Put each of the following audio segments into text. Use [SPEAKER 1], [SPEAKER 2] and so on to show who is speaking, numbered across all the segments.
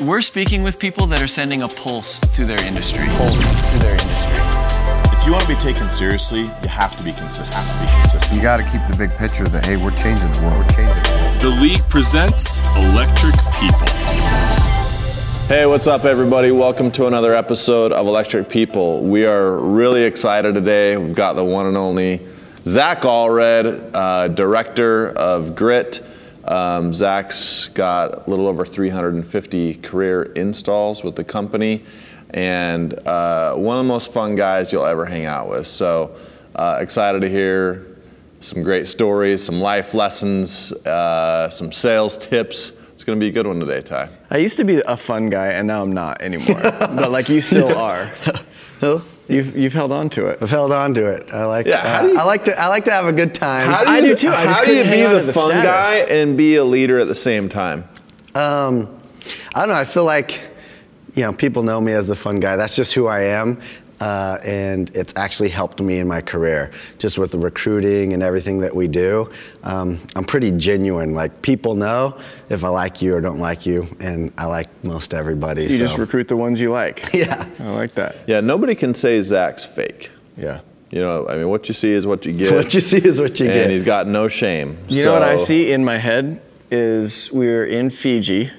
[SPEAKER 1] We're speaking with people that are sending a pulse through their industry. Pulse through their industry.
[SPEAKER 2] If you want to be taken seriously, you have to be consistent. Have to be consistent.
[SPEAKER 3] You got to keep the big picture that hey, we're changing the world. We're changing the world.
[SPEAKER 4] The League presents Electric People.
[SPEAKER 5] Hey, what's up, everybody? Welcome to another episode of Electric People. We are really excited today. We've got the one and only Zach Allred, uh, director of Grit. Um, Zach's got a little over 350 career installs with the company, and uh, one of the most fun guys you'll ever hang out with. So uh, excited to hear some great stories, some life lessons, uh, some sales tips. It's going to be a good one today, Ty.
[SPEAKER 6] I used to be a fun guy, and now I'm not anymore. but like you still are.
[SPEAKER 7] Who?
[SPEAKER 6] You've you've held on to it.
[SPEAKER 7] I've held on to it. I like.
[SPEAKER 5] Yeah,
[SPEAKER 7] uh,
[SPEAKER 5] you-
[SPEAKER 7] I like to. I like to have a good time.
[SPEAKER 5] How do
[SPEAKER 6] I
[SPEAKER 5] you,
[SPEAKER 6] do too. I
[SPEAKER 5] how do you be the
[SPEAKER 6] the
[SPEAKER 5] fun
[SPEAKER 6] status.
[SPEAKER 5] guy and be a leader at the same time?
[SPEAKER 7] Um, I don't know. I feel like, you know, people know me as the fun guy. That's just who I am. Uh, and it's actually helped me in my career, just with the recruiting and everything that we do. Um, I'm pretty genuine. Like people know if I like you or don't like you, and I like most everybody.
[SPEAKER 6] You
[SPEAKER 7] so.
[SPEAKER 6] just recruit the ones you like.
[SPEAKER 7] Yeah.
[SPEAKER 6] I like that.
[SPEAKER 5] Yeah, nobody can say Zach's fake.
[SPEAKER 6] Yeah.
[SPEAKER 5] You know, I mean, what you see is what you get.
[SPEAKER 7] What you see is what you
[SPEAKER 5] and
[SPEAKER 7] get.
[SPEAKER 5] And he's got no shame.
[SPEAKER 6] You know what I see in my head is we were in Fiji.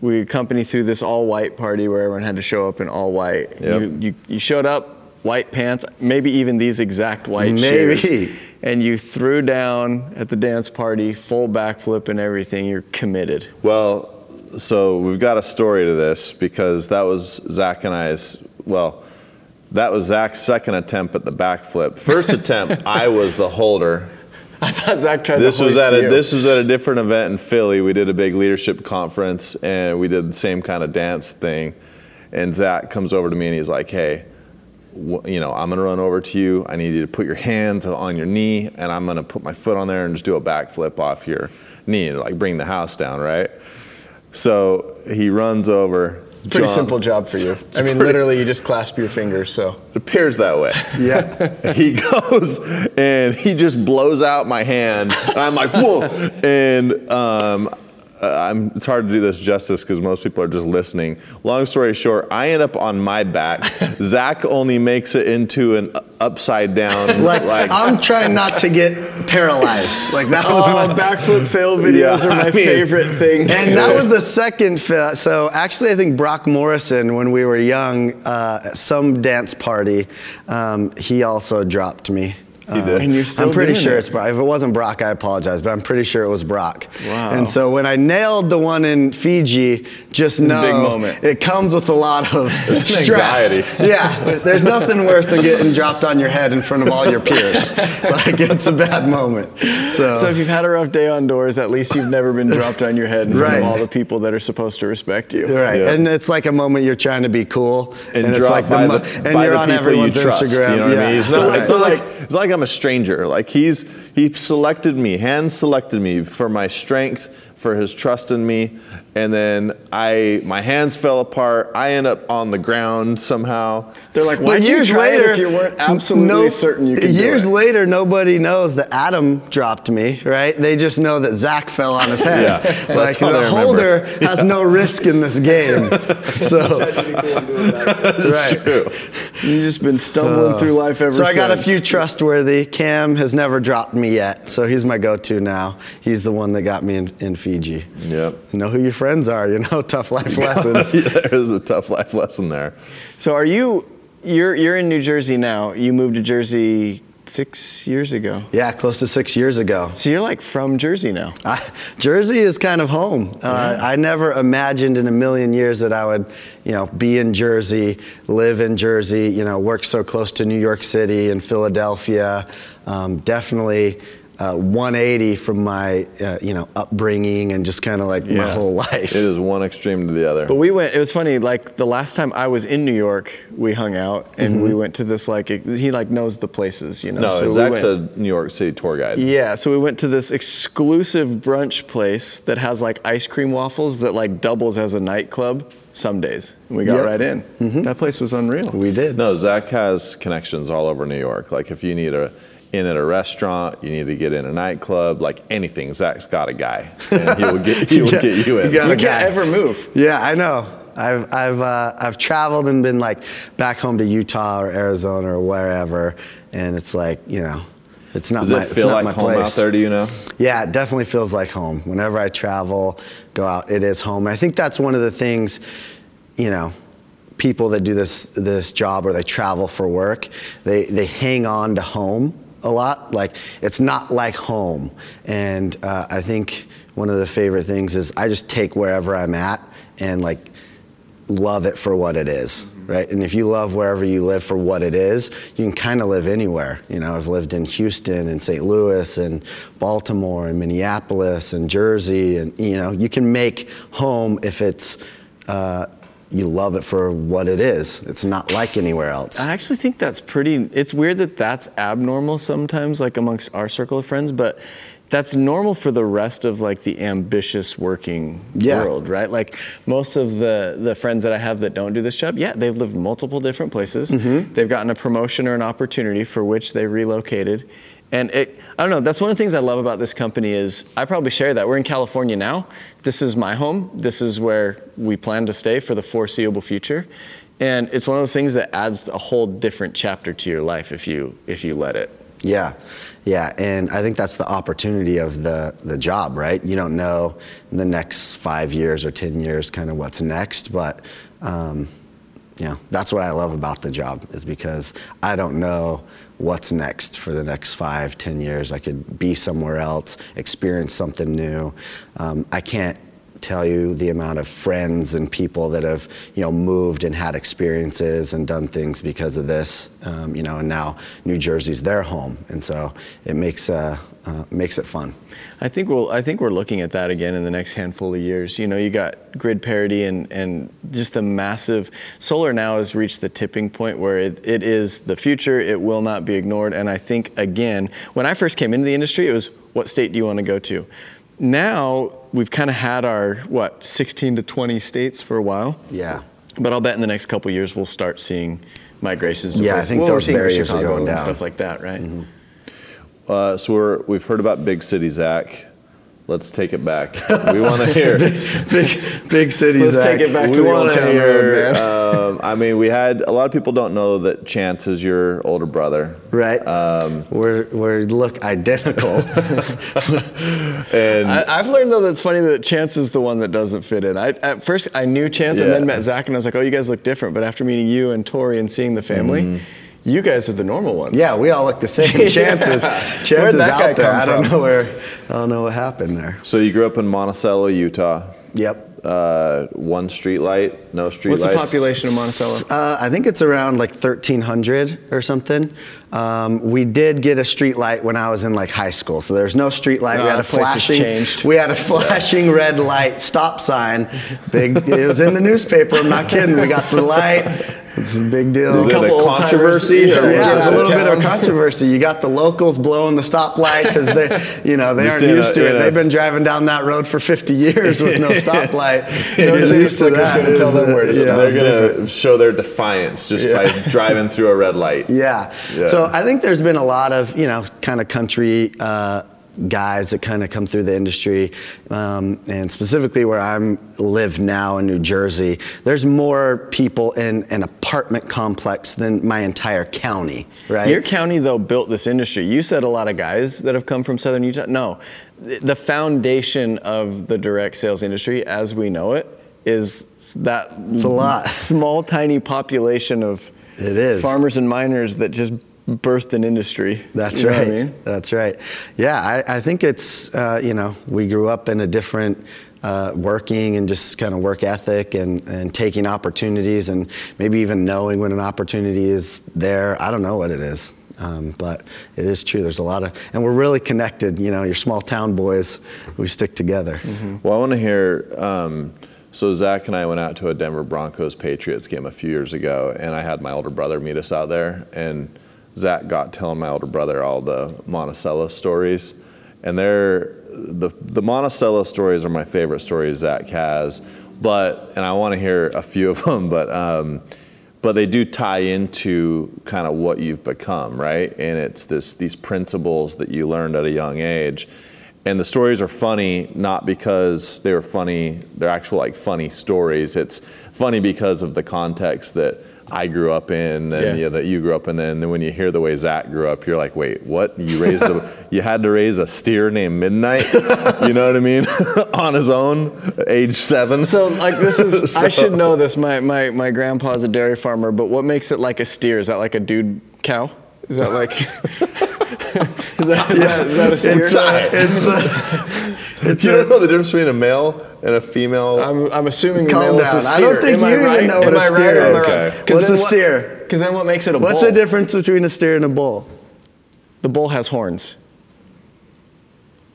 [SPEAKER 6] We accompanied through this all-white party where everyone had to show up in all white.
[SPEAKER 5] Yep.
[SPEAKER 6] You, you, you showed up, white pants, maybe even these exact white
[SPEAKER 7] Maybe.
[SPEAKER 6] shoes, and you threw down at the dance party, full backflip and everything. You're committed.
[SPEAKER 5] Well, so we've got a story to this because that was Zach and I's, well, that was Zach's second attempt at the backflip. First attempt, I was the holder.
[SPEAKER 6] I thought Zach tried
[SPEAKER 5] This
[SPEAKER 6] to
[SPEAKER 5] was at a this was at a different event in Philly. We did a big leadership conference and we did the same kind of dance thing. And Zach comes over to me and he's like, "Hey, wh- you know, I'm gonna run over to you. I need you to put your hands on your knee, and I'm gonna put my foot on there and just do a backflip off your knee to like bring the house down, right?" So he runs over.
[SPEAKER 6] Pretty
[SPEAKER 5] John-
[SPEAKER 6] simple job for you. I mean, literally, you just clasp your fingers. So
[SPEAKER 5] It appears that way.
[SPEAKER 7] yeah.
[SPEAKER 5] he goes and he just blows out my hand and i'm like whoa and um, I'm, it's hard to do this justice because most people are just listening. Long story short, I end up on my back. Zach only makes it into an upside down.
[SPEAKER 7] Like, I'm trying not to get paralyzed. Like that was
[SPEAKER 6] oh,
[SPEAKER 7] my
[SPEAKER 6] backflip fail videos
[SPEAKER 5] Yeah,
[SPEAKER 6] are my
[SPEAKER 5] I mean-
[SPEAKER 6] favorite thing.
[SPEAKER 7] And that was the second fa- So actually, I think Brock Morrison, when we were young, uh, at some dance party, um, he also dropped me.
[SPEAKER 5] He did.
[SPEAKER 6] And you're still
[SPEAKER 7] I'm pretty
[SPEAKER 6] doing
[SPEAKER 7] sure
[SPEAKER 6] it.
[SPEAKER 7] it's Brock. If it wasn't Brock, I apologize, but I'm pretty sure it was Brock.
[SPEAKER 6] Wow.
[SPEAKER 7] And so when I nailed the one in Fiji, just know
[SPEAKER 6] big moment.
[SPEAKER 7] it comes with a lot of stress.
[SPEAKER 5] anxiety.
[SPEAKER 7] Yeah, there's nothing worse than getting dropped on your head in front of all your peers. like it's a bad moment. So,
[SPEAKER 6] So if you've had a rough day on doors, at least you've never been dropped on your head in front
[SPEAKER 7] Right.
[SPEAKER 6] of all the people that are supposed to respect you.
[SPEAKER 7] Right,
[SPEAKER 5] Yeah.
[SPEAKER 7] and it's like a moment you're trying to be cool,
[SPEAKER 5] and,
[SPEAKER 7] it's like
[SPEAKER 5] by
[SPEAKER 7] mo-
[SPEAKER 5] the,
[SPEAKER 7] and you're
[SPEAKER 5] the
[SPEAKER 7] on
[SPEAKER 5] people
[SPEAKER 7] everyone's
[SPEAKER 5] you trust,
[SPEAKER 7] Instagram.
[SPEAKER 5] You know what
[SPEAKER 7] yeah.
[SPEAKER 5] I mean? It's not,
[SPEAKER 7] Right.
[SPEAKER 5] it's not like it's not like I'm a stranger. Like he's he selected me, hand selected me for my strength, for his trust in me, and then I my hands fell apart. I end up on the ground somehow.
[SPEAKER 6] They're like, why
[SPEAKER 7] But
[SPEAKER 6] you
[SPEAKER 7] years later,
[SPEAKER 6] if you weren't absolutely
[SPEAKER 7] no-
[SPEAKER 6] certain you could
[SPEAKER 7] Years
[SPEAKER 6] do it?
[SPEAKER 7] later, nobody knows that Adam dropped me, right? They just know that Zach fell on his head.
[SPEAKER 5] Yeah,
[SPEAKER 7] like the holder has no risk in this game. so, right.
[SPEAKER 5] true.
[SPEAKER 6] You've just been stumbling uh, through life ever
[SPEAKER 7] So I got a few trustworthy. Cam has never dropped me yet, so he's my go-to now. He's the one that got me in, in Fiji.
[SPEAKER 5] Yep.
[SPEAKER 7] You know who your friends are. You know tough life lessons.
[SPEAKER 5] there is a tough life lesson there.
[SPEAKER 6] So are you? You're you're in New Jersey now. You moved to Jersey six years ago.
[SPEAKER 7] yeah, close to six years ago.
[SPEAKER 6] So you're like from Jersey now.
[SPEAKER 7] I, Jersey is kind of home. Uh, I never imagined in a million years that I would, you know, be in Jersey, live in Jersey, you know, work so close to New York City and Philadelphia. Um, definitely uh, 180 from my, uh, you know, upbringing and just kind of like my whole life.
[SPEAKER 5] It is one extreme to the other.
[SPEAKER 6] But we went. It was funny. Like the last time I was in New York, we hung out and we went to this like he like knows the places, you know.
[SPEAKER 5] no,
[SPEAKER 6] so we
[SPEAKER 5] Zach's
[SPEAKER 6] went-
[SPEAKER 5] a New York City tour guide.
[SPEAKER 6] Yeah, so we went to this exclusive brunch place that has like ice cream waffles that like doubles as a nightclub some days. And we got
[SPEAKER 7] Yep.
[SPEAKER 6] right in. That place was unreal.
[SPEAKER 7] We did.
[SPEAKER 5] No, Zach has connections all over New York. Like if you need a in at a restaurant, you need to get in a nightclub, like anything. Zach's got a guy, and he will get he will
[SPEAKER 7] Yeah,
[SPEAKER 5] get you in.
[SPEAKER 7] you got
[SPEAKER 6] You
[SPEAKER 7] a
[SPEAKER 6] can't
[SPEAKER 7] guy.
[SPEAKER 6] ever move.
[SPEAKER 7] Yeah, I know. I've I've uh, I've traveled and been like back home to Utah or Arizona or wherever, and it's like you know, it's not
[SPEAKER 5] Does
[SPEAKER 7] my
[SPEAKER 5] it
[SPEAKER 7] it's
[SPEAKER 5] feel
[SPEAKER 7] not
[SPEAKER 5] like
[SPEAKER 7] my
[SPEAKER 5] home
[SPEAKER 7] place.
[SPEAKER 5] out there? Do you know?
[SPEAKER 7] Yeah, it definitely feels like home. Whenever I travel, go out, it is home. And I think that's one of the things, you know, people that do this this job or they travel for work, they they hang on to home a lot. Like it's not like home. And uh, I think one of the favorite things is I just take wherever I'm at and like love it for what it is, right? And if you love wherever you live for what it is, you can kind of live anywhere. You know, I've lived in Houston and St. Louis and Baltimore and Minneapolis and Jersey, and you know, you can make home if it's uh, you love it for what it is. It's not like anywhere else.
[SPEAKER 6] I actually think that's pretty. It's weird that that's abnormal sometimes, like amongst our circle of friends, but that's normal for the rest of like the ambitious working
[SPEAKER 7] Yeah.
[SPEAKER 6] world, right? Like most of the the friends that I have that don't do this job, yeah, they've lived multiple different places. Mm-hmm. They've gotten a promotion or an opportunity for which they relocated. And it, I don't know. That's one of the things I love about this company is I probably share that. We're in California now. This is my home. This is where we plan to stay for the foreseeable future. And it's one of those things that adds a whole different chapter to your life if you if you let it.
[SPEAKER 7] Yeah, yeah, and I think that's the opportunity of the the job, right? You don't know the next five years or ten years kind of what's next, but um, know that's what I love about the job is because I don't know what's next for the next five, ten years. I could be somewhere else, experience something new. Um, I can't tell you the amount of friends and people that have you know moved and had experiences and done things because of this um, you know and now New Jersey's their home and so it makes uh, uh, makes it fun
[SPEAKER 6] I think we'll I think we're looking at that again in the next handful of years. You know, you got grid parity and and just the massive solar now has reached the tipping point where it, it is the future. It will not be ignored. And I think again, when I first came into the industry, it was what state do you want to go to? Now we've kind of had our what 16 to 20 states for a while.
[SPEAKER 7] yeah
[SPEAKER 6] But I'll bet in the next couple of years we'll start seeing migrations.
[SPEAKER 7] Yeah, I think
[SPEAKER 6] well,
[SPEAKER 7] those
[SPEAKER 6] seeing
[SPEAKER 7] barriers are
[SPEAKER 6] Chicago
[SPEAKER 7] going
[SPEAKER 6] and
[SPEAKER 7] down.
[SPEAKER 6] stuff like that, right?
[SPEAKER 5] Uh, so we're, we've heard about big city Zach. Let's take it back. We want to hear.
[SPEAKER 7] big big cities
[SPEAKER 6] Let's
[SPEAKER 7] Zach.
[SPEAKER 6] take it back
[SPEAKER 5] we
[SPEAKER 6] to
[SPEAKER 5] want to hear.
[SPEAKER 6] road,
[SPEAKER 5] um, I mean, we had a lot of people don't know that Chance is your older brother,
[SPEAKER 7] right we're we're look identical
[SPEAKER 5] and
[SPEAKER 6] I, I've learned though that's funny that Chance is the one that doesn't fit in. I at first I knew Chance and then met Zach and I was like, oh, you guys look different. But after meeting you and Tori and seeing the family,
[SPEAKER 5] Mm-hmm.
[SPEAKER 6] You guys are the normal ones.
[SPEAKER 7] yeah we all look the same chances
[SPEAKER 6] Where'd
[SPEAKER 7] chances
[SPEAKER 6] that
[SPEAKER 7] out there I don't
[SPEAKER 6] from?
[SPEAKER 7] know where I don't know what happened there
[SPEAKER 5] so you grew up in Monticello, Utah.
[SPEAKER 7] yep
[SPEAKER 5] Uh, one street light, no street
[SPEAKER 6] What's the population of Monticello?
[SPEAKER 7] Uh, I think it's around like 1,300 or something. Um, we did get a street light when I was in like high school, so there's no street light. we
[SPEAKER 6] Ah,
[SPEAKER 7] had a
[SPEAKER 6] the place has
[SPEAKER 7] flashing,
[SPEAKER 6] changed.
[SPEAKER 7] we had a flashing red light stop sign. Big, it was in the newspaper. I'm not kidding. We got the light. It's a big deal.
[SPEAKER 5] Is it a
[SPEAKER 6] old-timers,
[SPEAKER 5] controversy?
[SPEAKER 6] yeah.
[SPEAKER 5] or
[SPEAKER 7] Yeah, it's a little bit of
[SPEAKER 6] town.
[SPEAKER 7] controversy. You got the locals blowing the stoplight because they, you know, they
[SPEAKER 5] Just
[SPEAKER 7] aren't
[SPEAKER 5] in a-
[SPEAKER 7] used to it.
[SPEAKER 5] a-
[SPEAKER 7] They've been driving down that road for 50 years with no stoplight.
[SPEAKER 6] No
[SPEAKER 7] Get
[SPEAKER 6] city
[SPEAKER 7] used to that.
[SPEAKER 6] gonna tell them where to
[SPEAKER 7] Yeah.
[SPEAKER 6] stop.
[SPEAKER 5] They're gonna show their defiance just by driving through a red light.
[SPEAKER 7] Yeah.
[SPEAKER 5] Yeah.
[SPEAKER 7] So I think there's been a lot of, you know, kind of country uh, guys that kind of come through the industry, um, and specifically where I'm live now in New Jersey. There's more people in an apartment complex than my entire county, right?
[SPEAKER 6] Your county though built this industry. You said a lot of guys that have come from Southern Utah. No, the foundation of the direct sales industry, as we know it, is that
[SPEAKER 7] It's a lot.
[SPEAKER 6] small, tiny population of
[SPEAKER 7] It is.
[SPEAKER 6] farmers and miners that just birthed an industry.
[SPEAKER 7] That's
[SPEAKER 6] You know
[SPEAKER 7] right.
[SPEAKER 6] what I mean?
[SPEAKER 7] That's right. Yeah, I, I think it's uh, you know we grew up in a different uh, working and just kind of work ethic and, and taking opportunities and maybe even knowing when an opportunity is there. I don't know what it is. Um, but it is true. There's a lot of, and we're really connected. You know, your small town boys, we stick together.
[SPEAKER 5] Well, I want to hear. Um, so Zach and I went out to a Denver Broncos Patriots game a few years ago, and I had my older brother meet us out there, and Zach got telling my older brother all the Monticello stories, and they're the the Monticello stories are my favorite stories Zach has, but and I want to hear a few of them, but. Um, but they do tie into kind of what you've become, right? And it's this these principles that you learned at a young age. And the stories are funny not because they were funny, they're actual like funny stories. It's funny because of the context that I grew up in and
[SPEAKER 6] Yeah.
[SPEAKER 5] you know, that you grew up in. And then when you hear the way Zach grew up, you're like, wait, what? You raised a, you had to raise a steer named Midnight? you know what I mean? On his own, age seven.
[SPEAKER 6] So like this is I should know this. My, my my grandpa's a dairy farmer, but what makes it like a steer? Is that like a dude cow? Is that like is, that, is, that, is that a steer?
[SPEAKER 7] It's a, it's it's
[SPEAKER 5] Do you
[SPEAKER 7] a,
[SPEAKER 5] know the difference between a male and a female?
[SPEAKER 6] I'm, I'm assuming the
[SPEAKER 7] Calm
[SPEAKER 6] male
[SPEAKER 7] down.
[SPEAKER 6] is the
[SPEAKER 7] I don't think
[SPEAKER 6] Am I
[SPEAKER 7] you even
[SPEAKER 6] right?
[SPEAKER 7] know what
[SPEAKER 6] Am
[SPEAKER 7] a
[SPEAKER 6] I right
[SPEAKER 7] steer
[SPEAKER 6] or am I
[SPEAKER 7] is.
[SPEAKER 6] wrong?
[SPEAKER 5] Okay.
[SPEAKER 6] 'Cause
[SPEAKER 7] What's
[SPEAKER 6] then
[SPEAKER 7] a
[SPEAKER 6] what-
[SPEAKER 7] steer?
[SPEAKER 6] Because then what makes it a
[SPEAKER 7] What's
[SPEAKER 6] bull?
[SPEAKER 7] What's the difference between a steer and a bull?
[SPEAKER 6] The bull has horns.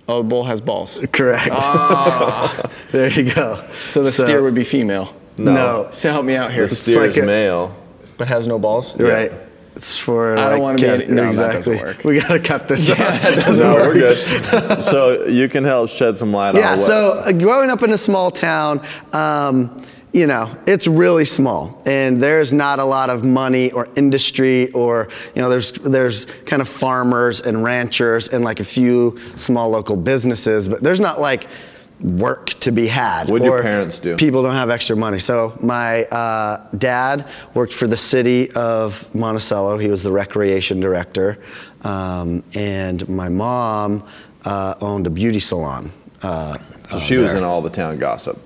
[SPEAKER 6] Oh, the bull has balls.
[SPEAKER 7] Correct. Ah. there you go.
[SPEAKER 6] So the steer would be female.
[SPEAKER 7] no.
[SPEAKER 6] So help me out here.
[SPEAKER 5] the steer
[SPEAKER 7] like
[SPEAKER 5] is
[SPEAKER 7] a-
[SPEAKER 5] male.
[SPEAKER 6] But has no balls.
[SPEAKER 7] Right. It's for.
[SPEAKER 6] I don't
[SPEAKER 7] like,
[SPEAKER 6] wanna be
[SPEAKER 7] cat-
[SPEAKER 6] any- no, that
[SPEAKER 7] exactly.
[SPEAKER 6] doesn't work.
[SPEAKER 7] We gotta cut this out.
[SPEAKER 5] No, we're good. so you can help shed some light
[SPEAKER 7] Yeah,
[SPEAKER 5] on what.
[SPEAKER 7] so uh, growing up in a small town, um, you know, it's really small, and there's not a lot of money or industry, or you know, there's there's kind of farmers and ranchers and like a few small local businesses, but there's not like work to be had.
[SPEAKER 5] What'd your parents do?
[SPEAKER 7] People don't have extra money. So my uh, dad worked for the city of Monticello. He was the recreation director, um, and my mom uh, owned a beauty salon. Uh,
[SPEAKER 5] So she was in all the town gossip.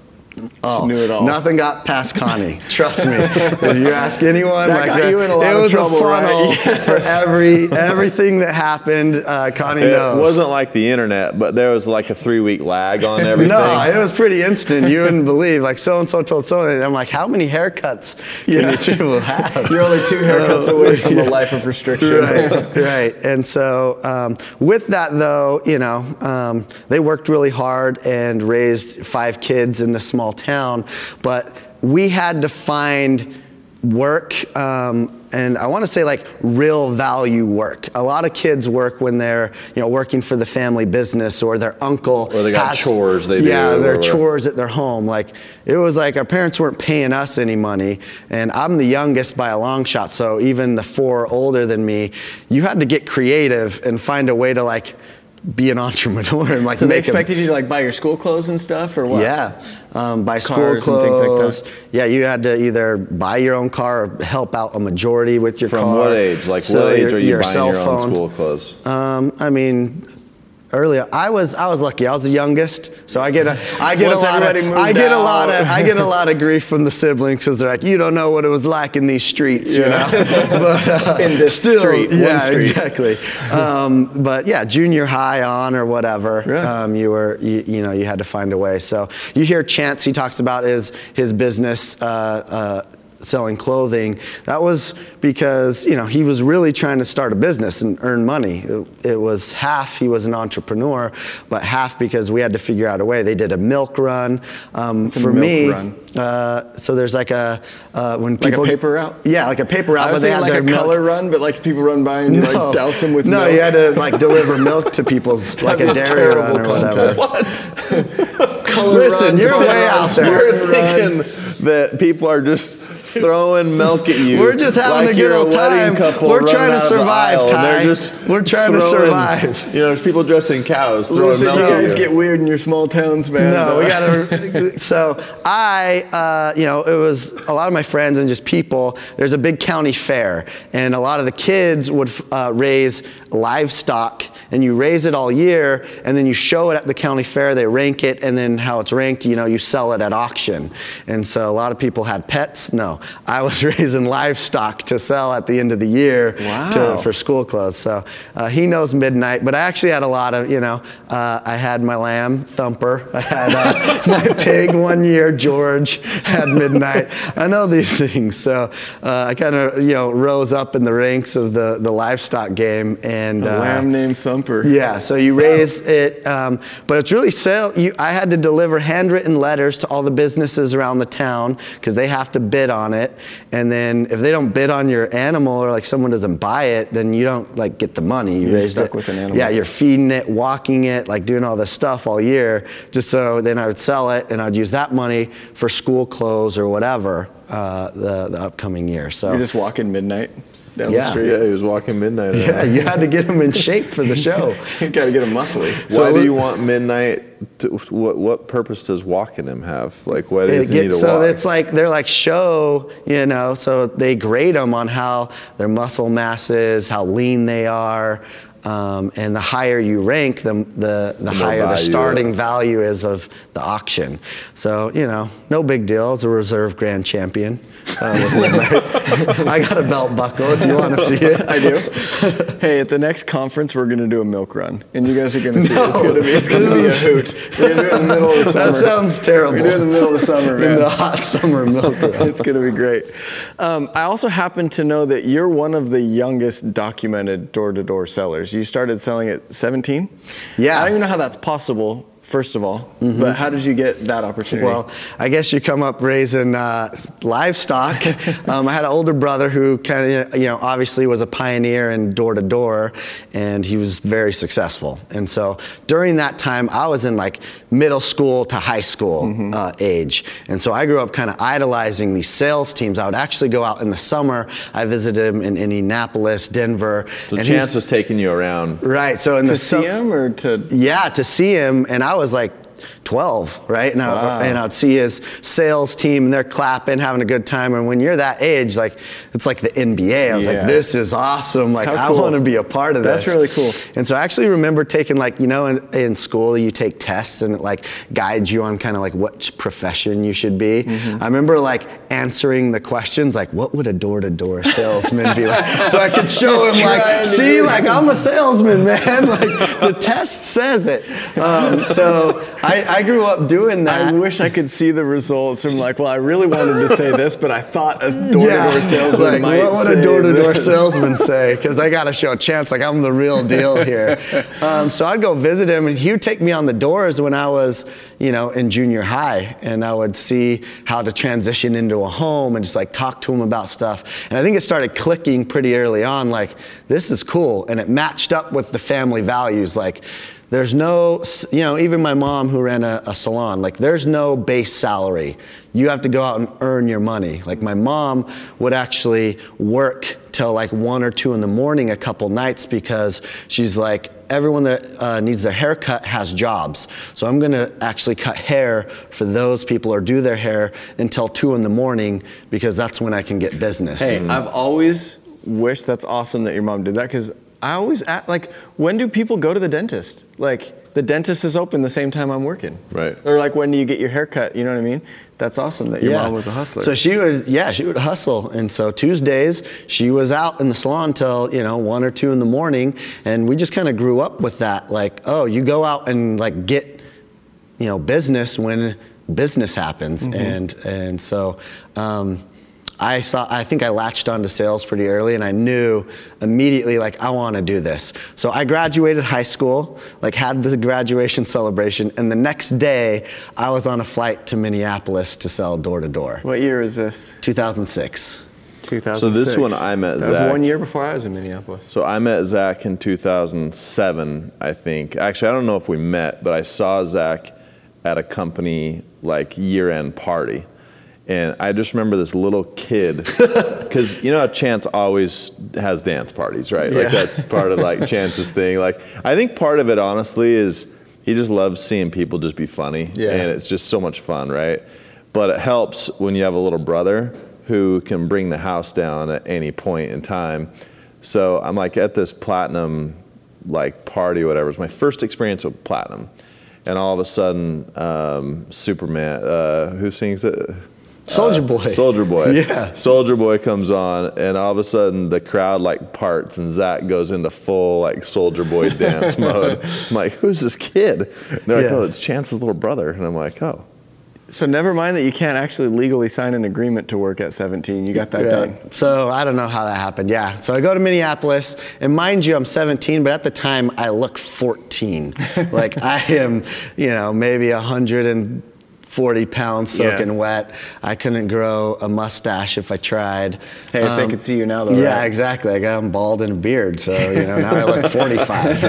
[SPEAKER 7] Oh,
[SPEAKER 6] knew it all.
[SPEAKER 7] Nothing got past Connie. Trust me. if you ask anyone,
[SPEAKER 6] That
[SPEAKER 7] like
[SPEAKER 6] got
[SPEAKER 7] that,
[SPEAKER 6] you in a lot
[SPEAKER 7] it
[SPEAKER 6] of
[SPEAKER 7] was
[SPEAKER 6] trouble,
[SPEAKER 7] a funnel
[SPEAKER 6] right?
[SPEAKER 7] for every everything that happened. Uh, Connie
[SPEAKER 5] It
[SPEAKER 7] knows.
[SPEAKER 5] It wasn't like the internet, but there was like a three week lag on everything.
[SPEAKER 7] No, it was pretty instant. You wouldn't believe. Like so and so told so and I'm like, how many haircuts can
[SPEAKER 6] Yeah.
[SPEAKER 7] these people have?
[SPEAKER 6] You're only two haircuts away from a life of restriction.
[SPEAKER 7] right, right. And so, um, with that though, you know, um, they worked really hard and raised five kids in the small town, but we had to find work. Um, and I want to say like real value work. A lot of kids work when they're, you know, working for the family business or their uncle.
[SPEAKER 5] Or they got
[SPEAKER 7] has-
[SPEAKER 5] chores they do
[SPEAKER 7] Yeah,
[SPEAKER 5] their
[SPEAKER 7] chores at their home. Like it was like our parents weren't paying us any money, and I'm the youngest by a long shot. So even the four older than me, you had to get creative and find a way to like be an entrepreneur and like
[SPEAKER 6] So they
[SPEAKER 7] make a-
[SPEAKER 6] expected you to like buy your school clothes and stuff, or what?
[SPEAKER 7] yeah, um, buy school
[SPEAKER 6] Cars and things like that.
[SPEAKER 7] clothes. Yeah, you had to either buy your own car or help out a majority with your
[SPEAKER 5] From
[SPEAKER 7] car.
[SPEAKER 5] what age? Like
[SPEAKER 7] So
[SPEAKER 5] what age
[SPEAKER 7] your-
[SPEAKER 5] are you
[SPEAKER 7] your
[SPEAKER 5] buying
[SPEAKER 7] cell
[SPEAKER 5] your own
[SPEAKER 7] phone.
[SPEAKER 5] school clothes?
[SPEAKER 7] Um, I mean, earlier I was I was lucky. I was the youngest, so I get a I get a lot of I get a lot of I get a lot of grief from the siblings because they're like, you don't know what it was like in these streets, you know. but uh,
[SPEAKER 6] In this
[SPEAKER 7] still,
[SPEAKER 6] street,
[SPEAKER 7] yeah,
[SPEAKER 6] street.
[SPEAKER 7] exactly. um, but yeah, junior high on or whatever,
[SPEAKER 6] Yeah.
[SPEAKER 7] um, you were you, you know you had to find a way. So you hear Chance he talks about his his business. Uh, uh, selling clothing that was because you know he was really trying to start a business and earn money it, it was half he was an entrepreneur but half because we had to figure out a way they did a milk run um,
[SPEAKER 6] a
[SPEAKER 7] for
[SPEAKER 6] milk
[SPEAKER 7] me
[SPEAKER 6] run?
[SPEAKER 7] Uh, so there's like a uh, when
[SPEAKER 6] Like a
[SPEAKER 7] people
[SPEAKER 6] paper route?
[SPEAKER 7] yeah like a paper route but they had
[SPEAKER 6] like
[SPEAKER 7] their
[SPEAKER 6] a
[SPEAKER 7] milk-
[SPEAKER 6] color run, but like people run by and you like douse them with
[SPEAKER 7] no,
[SPEAKER 6] milk.
[SPEAKER 7] you had to like deliver milk to people's like a dairy run or whatever.
[SPEAKER 6] Color
[SPEAKER 7] Listen,
[SPEAKER 6] run,
[SPEAKER 7] you're way
[SPEAKER 6] run,
[SPEAKER 7] out there.
[SPEAKER 5] You're thinking that people are just throwing milk at you.
[SPEAKER 7] We're just having
[SPEAKER 5] like
[SPEAKER 7] a good old
[SPEAKER 5] wedding
[SPEAKER 7] time.
[SPEAKER 5] couple
[SPEAKER 7] We're trying to survive,
[SPEAKER 5] aisle, and they're
[SPEAKER 7] Ty.
[SPEAKER 5] just
[SPEAKER 7] We're trying to
[SPEAKER 5] throwing-
[SPEAKER 7] survive.
[SPEAKER 5] You know, there's people dressed in cows throwing
[SPEAKER 6] Listen,
[SPEAKER 5] milk
[SPEAKER 6] you
[SPEAKER 5] at
[SPEAKER 6] guys
[SPEAKER 5] you.
[SPEAKER 6] get weird in your small towns, man.
[SPEAKER 7] No, we gotta. So I, uh, you know, it was a lot of my friends and just people. There's a big county fair, and a lot of the kids would uh, raise livestock, and you raise it all year, and then you show it at the county fair. They rank it, and then how it's ranked, you know, you sell it at auction. And so a lot of people had pets. No, I was raising livestock to sell at the end of the year
[SPEAKER 6] Wow.
[SPEAKER 7] to, for school clothes. So uh, he knows midnight, but I actually had a lot of, you know, uh, I had my lamb, Thumper. I had uh, my pig one year, George, had midnight. I know these things. So uh, I kind of, you know, rose up in the ranks of the, the livestock game. And
[SPEAKER 6] a
[SPEAKER 7] uh,
[SPEAKER 6] lamb named Thumper.
[SPEAKER 7] yeah, so you raise it, um, but it's really sale. You, I had to deliver handwritten letters to all the businesses around the town because they have to bid on it, and then if they don't bid on your animal or like someone doesn't buy it, then you don't like get the money. You
[SPEAKER 6] You're
[SPEAKER 7] raised
[SPEAKER 6] stuck
[SPEAKER 7] it.
[SPEAKER 6] with an animal.
[SPEAKER 7] Yeah, you're feeding it, walking it, like doing all this stuff all year, just so then I would sell it and I'd use that money for school clothes or whatever uh, the the upcoming year. So
[SPEAKER 6] You're just walking midnight down
[SPEAKER 7] Yeah.
[SPEAKER 6] the street.
[SPEAKER 5] Yeah, he was walking midnight.
[SPEAKER 7] yeah, you had to get him in shape for the show.
[SPEAKER 6] you gotta get him muscly.
[SPEAKER 5] Why do you want midnight? To, what what purpose does walking him have? Like, why does
[SPEAKER 7] It
[SPEAKER 5] he need
[SPEAKER 7] gets,
[SPEAKER 5] to
[SPEAKER 7] so
[SPEAKER 5] walk?
[SPEAKER 7] it's like they're like show, you know. So they grade them on how their muscle mass is, how lean they are, um, and the higher you rank, the the, the,
[SPEAKER 5] more
[SPEAKER 7] higher the starting
[SPEAKER 5] yeah.
[SPEAKER 7] value is of the auction. So you know, no big deal. As a reserve grand champion, uh, I got a belt buckle if you want to see it.
[SPEAKER 6] I do. hey, at the next conference, we're gonna do a milk run, and you guys are gonna see.
[SPEAKER 7] No.
[SPEAKER 6] It's gonna be. It's gonna be a hoot. We're gonna do it in the middle of the summer.
[SPEAKER 7] That sounds terrible.
[SPEAKER 6] We're doing it in the middle of the summer,
[SPEAKER 7] In the hot summer milk run.
[SPEAKER 6] it's going to be great. Um, I also happen to know that you're one of the youngest documented door-to-door sellers. You started selling at 17.
[SPEAKER 7] Yeah.
[SPEAKER 6] I don't even know how that's possible. First of all, but how did you get that opportunity?
[SPEAKER 7] Well, I guess you come up raising uh, livestock. um, I had an older brother who kind of, you know, obviously was a pioneer in door to door, and he was very successful. And so during that time, I was in like middle school to high school uh, age, and so I grew up kind of idolizing these sales teams. I would actually go out in the summer. I visited him in Indianapolis, Denver.
[SPEAKER 5] so
[SPEAKER 7] and
[SPEAKER 5] Chance was taking you around.
[SPEAKER 7] right. So in
[SPEAKER 6] to
[SPEAKER 7] the
[SPEAKER 6] see
[SPEAKER 7] sum-
[SPEAKER 6] him or to
[SPEAKER 7] yeah, to see him, and I was like 12, right? And,
[SPEAKER 6] Wow.
[SPEAKER 7] I, and I'd see his sales team, and they're clapping, having a good time. And when you're that age, like it's like the NBA. I was
[SPEAKER 6] Yeah.
[SPEAKER 7] like, this is awesome. Like
[SPEAKER 6] How
[SPEAKER 7] I
[SPEAKER 6] cool.
[SPEAKER 7] want to be a part of
[SPEAKER 6] That's
[SPEAKER 7] this.
[SPEAKER 6] That's really cool.
[SPEAKER 7] And so I actually remember taking like you know in, in school you take tests and it like guides you on kind of like what profession you should be.
[SPEAKER 6] Mm-hmm.
[SPEAKER 7] I remember like answering the questions like what would a door-to-door salesman be like, so I could show him like see like I'm a salesman man like the test says it. Um, so I, I grew up doing that.
[SPEAKER 6] I wish I could see the results. I'm like, well, I really wanted to say this, but I thought a door-to-door salesman
[SPEAKER 7] like,
[SPEAKER 6] might
[SPEAKER 7] what would a door-to-door
[SPEAKER 6] this.
[SPEAKER 7] salesman say? Because I got to show a chance, like I'm the real deal here. Um, so I'd go visit him, and he would take me on the doors when I was, you know, in junior high, and I would see how to transition into a home and just like talk to him about stuff. And I think it started clicking pretty early on, like this is cool, and it matched up with the family values, like. There's no, you know, even my mom who ran a, a salon, like there's no base salary. You have to go out and earn your money. Like my mom would actually work till like one or two in the morning a couple nights because she's like, everyone that uh, needs their hair cut has jobs. So I'm gonna actually cut hair for those people or do their hair until two in the morning because that's when I can get business.
[SPEAKER 6] Hey, I've always wished that's awesome that your mom did that because I always ask, like, when do people go to the dentist? Like, the dentist is open the same time I'm working.
[SPEAKER 5] Right.
[SPEAKER 6] Or like, when do you get your hair cut? You know what I mean? That's awesome that your mom was a hustler.
[SPEAKER 7] So she would, yeah, she would hustle. And so Tuesdays, she was out in the salon till, you know, one or two in the morning. And we just kind of grew up with that. Like, oh, you go out and like get, you know, business when business happens.
[SPEAKER 6] Mm-hmm.
[SPEAKER 7] And, and so, um, I saw, I think I latched onto sales pretty early and I knew immediately like I want to do this. So I graduated high school, like had the graduation celebration and the next day I was on a flight to Minneapolis to sell door to door.
[SPEAKER 6] what year is this?
[SPEAKER 7] 2006.
[SPEAKER 6] 2006.
[SPEAKER 5] So this one I met
[SPEAKER 6] That was one year before I was in Minneapolis.
[SPEAKER 5] So I met Zach in 2007, I think. Actually, I don't know if we met, but I saw Zach at a company like year-end party. And I just remember this little kid, because you know how Chance always has dance parties, right? Like that's part of like Chance's thing. Like I think part of it, honestly, is he just loves seeing people just be funny,
[SPEAKER 6] Yeah.
[SPEAKER 5] and it's just so much fun, right? But it helps when you have a little brother who can bring the house down at any point in time. So I'm like at this platinum like party, or whatever. It's my first experience with platinum, and all of a sudden, um, Superman, uh, who sings it?
[SPEAKER 7] Soulja Boy.
[SPEAKER 5] Uh, Soulja Boy.
[SPEAKER 7] Yeah.
[SPEAKER 5] Soulja Boy comes on, and all of a sudden the crowd like parts, and Zach goes into full like Soulja Boy dance mode. I'm like, who's this kid? And they're like,
[SPEAKER 7] Yeah.
[SPEAKER 5] oh, it's Chance's little brother, and I'm like, oh.
[SPEAKER 6] So never mind that you can't actually legally sign an agreement to work at 17. You got that done.
[SPEAKER 7] So I don't know how that happened. Yeah. So I go to Minneapolis, and mind you, I'm 17, but at the time I look 14. like I am, you know, maybe 100 and 40 pounds soaking
[SPEAKER 6] Yeah.
[SPEAKER 7] wet. I couldn't grow a mustache if I tried.
[SPEAKER 6] Hey, if they could see you now, though,
[SPEAKER 7] Yeah,
[SPEAKER 6] right?
[SPEAKER 7] exactly. I got them bald and a beard, so you know now I look 45.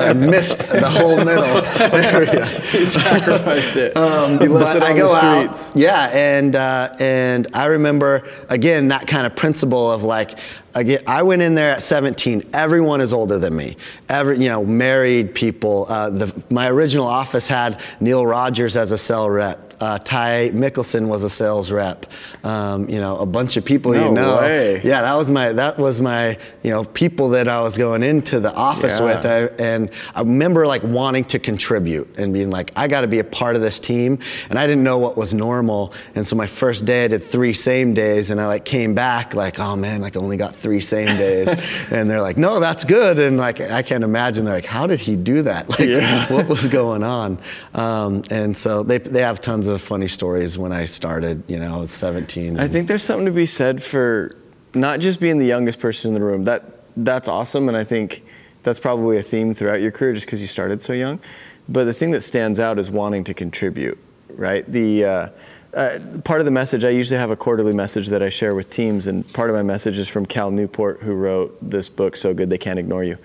[SPEAKER 7] I missed the whole middle area.
[SPEAKER 6] You sacrificed it.
[SPEAKER 7] Um, but
[SPEAKER 6] it
[SPEAKER 7] I go
[SPEAKER 6] the
[SPEAKER 7] out, yeah, and uh, and I remember again that kind of principle of like, I went in there at 17. Everyone is older than me. Every you know, married people. Uh, the, my original office had Neil Rogers as a cell rep. Uh, Ty Mickelson was a sales rep. Um, you know, a bunch of people
[SPEAKER 6] No
[SPEAKER 7] you know.
[SPEAKER 6] way.
[SPEAKER 7] Yeah, that was my that was my you know people that I was going into the office
[SPEAKER 6] Yeah.
[SPEAKER 7] with. I, and I remember like wanting to contribute and being like, I got to be a part of this team. And I didn't know what was normal. And so my first day, I did three same days, and I like came back like, oh man, like I only got three same days. and they're like, no, that's good. And like I can't imagine. They're like, how did he do that? Like,
[SPEAKER 6] Yeah.
[SPEAKER 7] what was going on? Um, and so they they have tons of funny stories when I started. You know, I was 17.
[SPEAKER 6] I think there's something to be said for not just being the youngest person in the room. That that's awesome, and I think that's probably a theme throughout your career, just because you started so young. But the thing that stands out is wanting to contribute, right? The uh, uh, part of the message I usually have a quarterly message that I share with teams, and part of my message is from Cal Newport, who wrote this book, "So Good They Can't Ignore You,"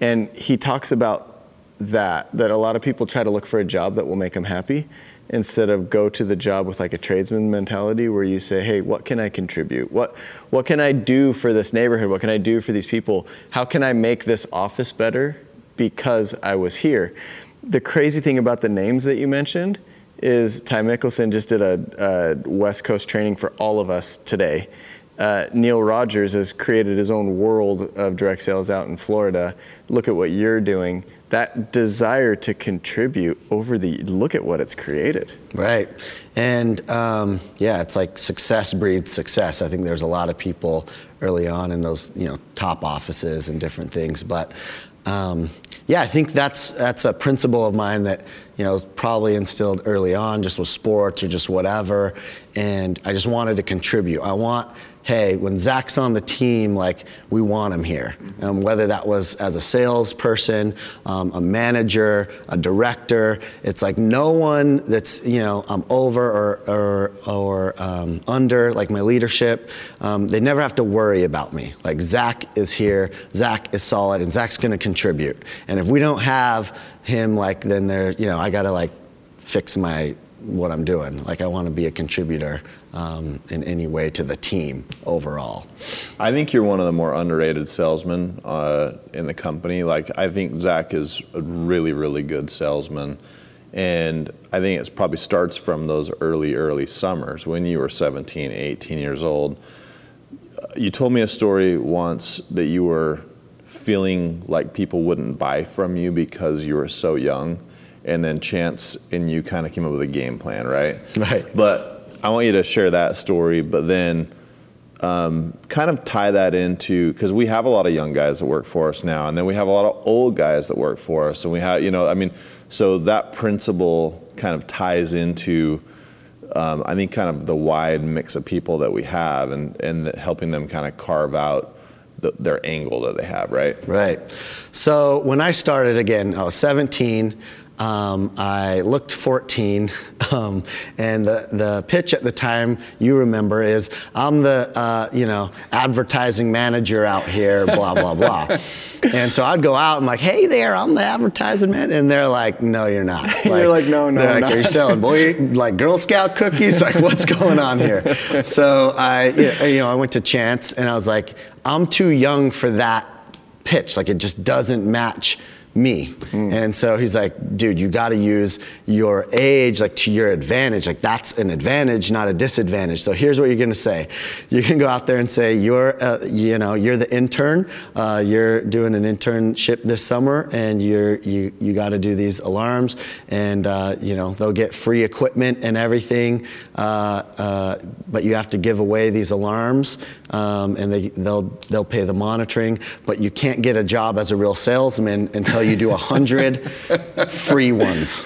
[SPEAKER 6] and he talks about that that a lot of people try to look for a job that will make them happy instead of go to the job with like a tradesman mentality where you say hey what can i contribute what what can i do for this neighborhood what can i do for these people how can i make this office better because i was here the crazy thing about the names that you mentioned is Ty Mickelson just did a, a West Coast training for all of us today. Uh, Neil Rogers has created his own world of direct sales out in Florida. Look at what you're doing. That desire to contribute over the look at what it's created.
[SPEAKER 7] Right. And um, yeah, it's like success breeds success. I think there's a lot of people early on in those, you know, top offices and different things. But um, yeah, I think that's that's a principle of mine that you know was probably instilled early on, just with sports or just whatever. And I just wanted to contribute. I want hey, when Zach's on the team, like we want him here. Um, whether that was as a salesperson, um, a manager, a director, it's like no one that's you know I'm over or or, or um, under like my leadership. Um, they never have to worry about me. Like Zach is here, Zach is solid, and Zach's going to contribute. And if we don't have him, like then they're you know I got to like fix my what I'm doing. Like I want to be a contributor um, in any way to the team overall.
[SPEAKER 5] I think you're one of the more underrated salesmen uh, in the company. Like I think Zach is a really, really good salesman, and I think it probably starts from those early, early summers when you were 17, 18 years old. You told me a story once that you were feeling like people wouldn't buy from you because you were so young, and then Chance and you kind of came up with a game plan, right?
[SPEAKER 7] Right.
[SPEAKER 5] But I want you to share that story, but then um, kind of tie that into because we have a lot of young guys that work for us now, and then we have a lot of old guys that work for us, and we have, you know, I mean, so that principle kind of ties into, um, I think, kind of the wide mix of people that we have, and and helping them kind of carve out the, their angle that they have, right?
[SPEAKER 7] Right. So when I started again, I was 17. Um, I looked 14, um, and the, the pitch at the time you remember is I'm the uh, you know advertising manager out here, blah blah blah. and so I'd go out and like, hey there, I'm the advertising man, and they're like, no, you're not.
[SPEAKER 6] You're like, "No, no,
[SPEAKER 7] they're like,
[SPEAKER 6] not.
[SPEAKER 7] are you selling boy like Girl Scout cookies? Like, what's going on here? So I, you know, I went to Chance, and I was like, I'm too young for that pitch. Like it just doesn't match me. And so he's like, dude, you got to use your age like to your advantage. Like that's an advantage, not a disadvantage. So here's what you're going to say. You can go out there and say, you're, uh, you know, you're the intern. Uh, you're doing an internship this summer, and you're you you got to do these alarms, and uh, you know they'll get free equipment and everything. Uh, uh, but you have to give away these alarms, um, and they they'll they'll pay the monitoring. But you can't get a job as a real salesman until you do 100 free ones.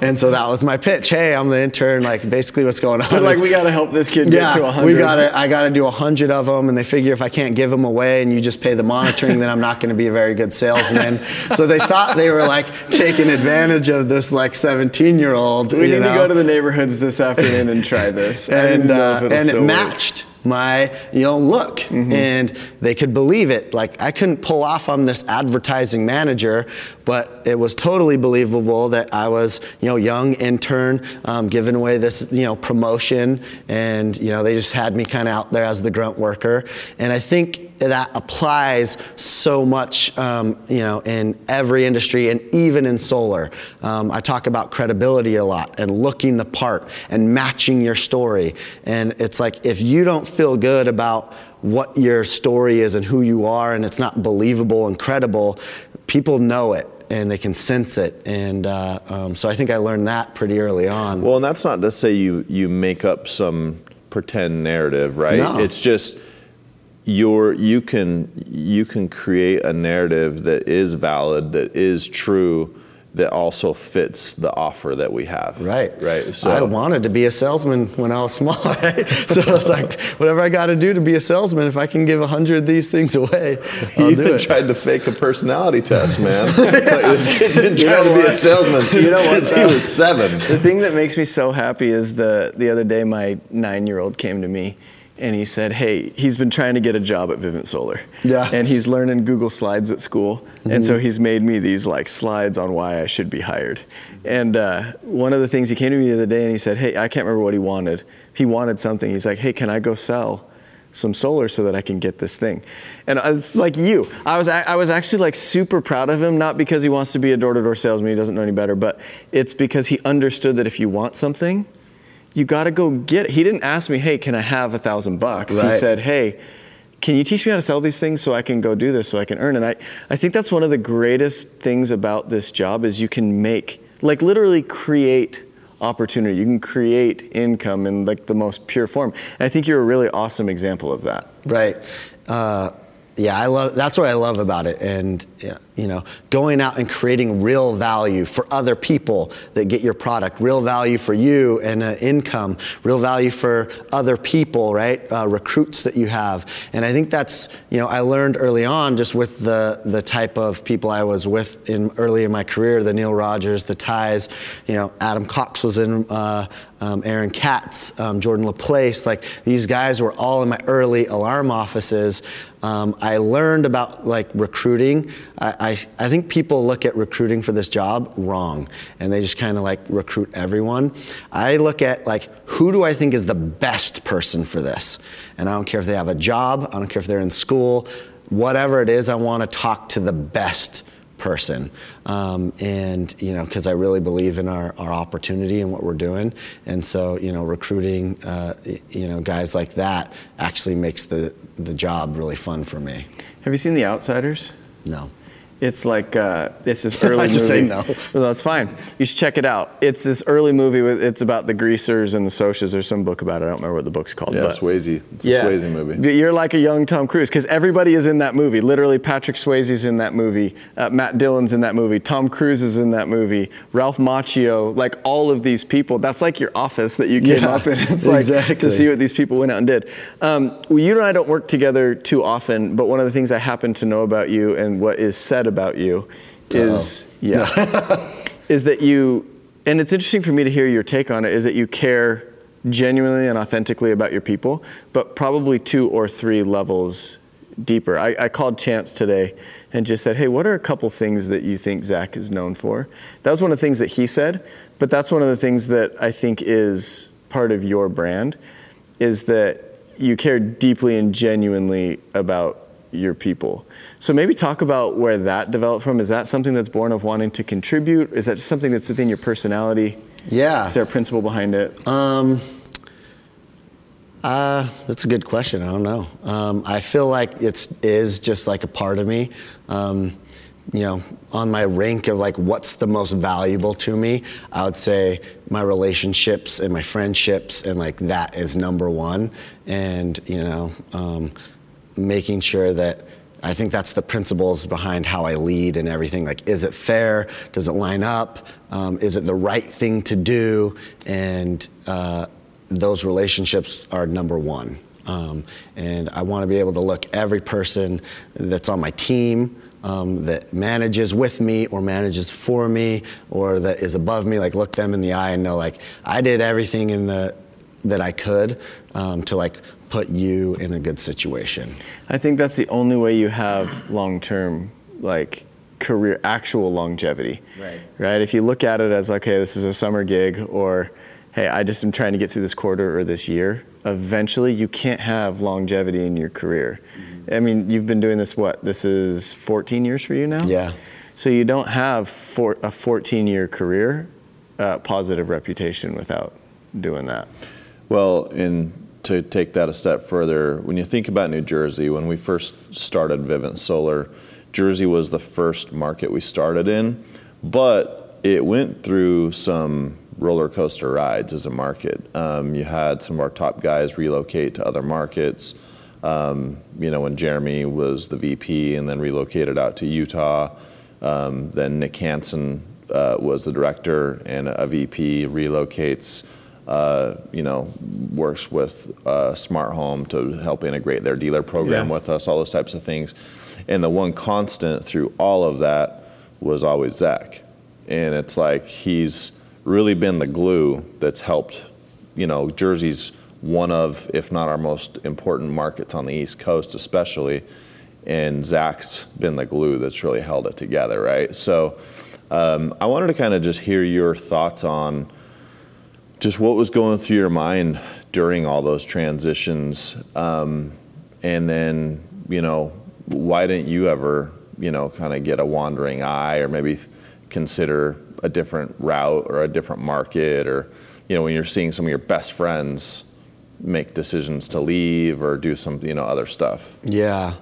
[SPEAKER 7] and so that was my pitch. Hey, I'm the intern. Like basically what's going on.
[SPEAKER 6] But like
[SPEAKER 7] is-
[SPEAKER 6] we gotta help this kid get
[SPEAKER 7] yeah,
[SPEAKER 6] to 100.
[SPEAKER 7] we got to I got to do 100 of them, and they figure if I can't give them away and you just pay the monitoring, then I'm not going to be a very good salesman. so they thought they were like taking advantage of this like 17 year old.
[SPEAKER 6] We need to go to the neighborhoods this afternoon and try this.
[SPEAKER 7] And uh, and it
[SPEAKER 6] work.
[SPEAKER 7] matched my you know look.
[SPEAKER 6] Mm-hmm.
[SPEAKER 7] and they could believe it. Like i couldn't pull off on this advertising manager but it was totally believable that i was you know young intern um, giving away this you know promotion. And you know they just had me kind of out there as the grunt worker. And i think that applies so much um, you know in every industry and even in solar um, i talk about credibility a lot and looking the part and matching your story and it's like if you don't feel good about what your story is and who you are and it's not believable and credible people know it and they can sense it and uh, um, so i think i learned that pretty early on
[SPEAKER 5] Well, and that's not to say you you make up some pretend narrative, right?
[SPEAKER 7] No.
[SPEAKER 5] It's just you're you can you can create a narrative that is valid, that is true, that also fits the offer that we have.
[SPEAKER 7] Right.
[SPEAKER 5] Right. So
[SPEAKER 7] I wanted to be a salesman when I was small, right? So it's like, whatever I got to do to be a salesman, if I can give a hundred of these things away,
[SPEAKER 5] you
[SPEAKER 7] I'll do
[SPEAKER 5] even
[SPEAKER 7] it.
[SPEAKER 5] tried to fake a personality test, man. like this kid's been
[SPEAKER 6] You
[SPEAKER 5] trying
[SPEAKER 6] know
[SPEAKER 5] to be a salesman
[SPEAKER 6] You know what,
[SPEAKER 5] since he was seven.
[SPEAKER 6] The thing that makes me so happy is the the other day my nine year old came to me and he said, Hey, he's been trying to get a job at Vivint Solar.
[SPEAKER 7] Yeah.
[SPEAKER 6] And he's learning Google Slides at school. And so he's made me these like slides on why I should be hired. And uh, one of the things he came to me the other day and he said, Hey, I can't remember what he wanted. He wanted something. He's like, Hey, can I go sell? some solar so that I can get this thing. And it's like you. I was I was actually like super proud of him, not because he wants to be a door-to-door salesman, he doesn't know any better, but it's because he understood that if you want something, you got to go get it. He didn't ask me, "Hey, can I have a thousand bucks?" He said, "Hey, can you teach me how to sell these things so I can go do this so I can earn?" And I I think that's one of the greatest things about this job is you can make like literally create opportunity. You can create income in like the most pure form. And I think you're a really awesome example of that.
[SPEAKER 7] Right. Uh, yeah, I love. That's what I love about it, and yeah, you know, going out and creating real value for other people that get your product, real value for you and uh, income, real value for other people, right? Uh, recruits that you have, and I think that's you know I learned early on just with the the type of people I was with in early in my career, the Neil Rogers, the Ties, you know, Adam Cox was in. Uh, um, Aaron Katz, um, Jordan LaPlace, like these guys were all in my early alarm offices. Um, I learned about like recruiting. I, I, I think people look at recruiting for this job wrong, and they just kind of like recruit everyone. I look at like who do I think is the best person for this, and I don't care if they have a job, I don't care if they're in school, whatever it is. I want to talk to the best person um, and you know because i really believe in our, our opportunity and what we're doing and so you know recruiting uh, you know guys like that actually makes the the job really fun for me
[SPEAKER 6] Have you seen The Outsiders?
[SPEAKER 7] no
[SPEAKER 6] It's like uh, it's this early
[SPEAKER 7] I just say
[SPEAKER 6] movie.
[SPEAKER 7] no.
[SPEAKER 6] Well, that's fine. You should check it out. It's this early movie. With, it's about the greasers and the Socs. There's some book about it. I don't remember what the book's called.
[SPEAKER 5] Yeah,
[SPEAKER 6] but
[SPEAKER 5] Swayze. It's a Swayze movie.
[SPEAKER 6] You're like a young Tom Cruise because everybody is in that movie. Literally, Patrick Swayze's in that movie. Uh, Matt Dillon's in that movie. Tom Cruise is in that movie. Ralph Macchio. Like all of these people. That's like your office that you came
[SPEAKER 7] Yeah,
[SPEAKER 6] up in. It's like
[SPEAKER 7] exactly.
[SPEAKER 6] to see what these people went out and did. Um, well, you and I don't work together too often, but one of the things I happen to know about you and what is said about you is yeah, is that you. And it's interesting for me to hear your take on it. Is that you care genuinely and authentically about your people, but probably two or three levels deeper. I, I called Chance today and just said, "Hey, what are a couple things that you think Zach is known for?" That was one of the things that he said, but that's one of the things that I think is part of your brand, is that you care deeply and genuinely about your people. So maybe talk about where that developed from. Is that something that's born of wanting to contribute? Is that just something that's within your personality?
[SPEAKER 7] yeah
[SPEAKER 6] Is there a principle behind it?
[SPEAKER 7] Um, uh, that's a good question. I don't know. Um, I feel like it's is just like a part of me. Um, you know, on my rank of like what's the most valuable to me, I would say my relationships and my friendships and like that is number one. And you know, um, making sure that I think that's the principles behind how I lead and everything. Like, is it fair? Does it line up? Um, is it the right thing to do? And uh, those relationships are number one. Um, and I want to be able to look every person that's on my team um, that manages with me or manages for me or that is above me, like look them in the eye and know like I did everything in the that I could um, to like put you in a good situation.
[SPEAKER 6] I think that's the only way you have long term like career actual longevity.
[SPEAKER 7] Right.
[SPEAKER 6] Right. If you look at it as okay, this is a summer gig or hey, I just am trying to get through this quarter or this year, eventually you can't have longevity in your career. I mean, you've been doing this what? This is 14 years for you now?
[SPEAKER 7] Yeah.
[SPEAKER 6] So you don't have for, a 14 year career uh, positive reputation without doing that.
[SPEAKER 5] Well, and to take that a step further, when you think about New Jersey, when we first started Vivint Solar, Jersey was the first market we started in, but it went through some roller coaster rides as a market. Um, you had some of our top guys relocate to other markets. Um, you know, when Jeremy was the VP and then relocated out to Utah, um, then Nick Hansen uh, was the director and a VP relocates. Uh, you know, works with uh, Smart Home to help integrate their dealer program
[SPEAKER 6] Yeah.
[SPEAKER 5] with us, all those types of things. And the one constant through all of that was always Zach. And it's like he's really been the glue that's helped, you know, Jersey's one of, if not our most important markets on the East Coast, especially. And Zach's been the glue that's really held it together, right? So um, I wanted to kind of just hear your thoughts on just what was going through your mind during all those transitions um, and then you know why didn't you ever you know kind of get a wandering eye or maybe th- consider a different route or a different market or you know when you're seeing some of your best friends make decisions to leave or do some you know other stuff
[SPEAKER 7] Yeah.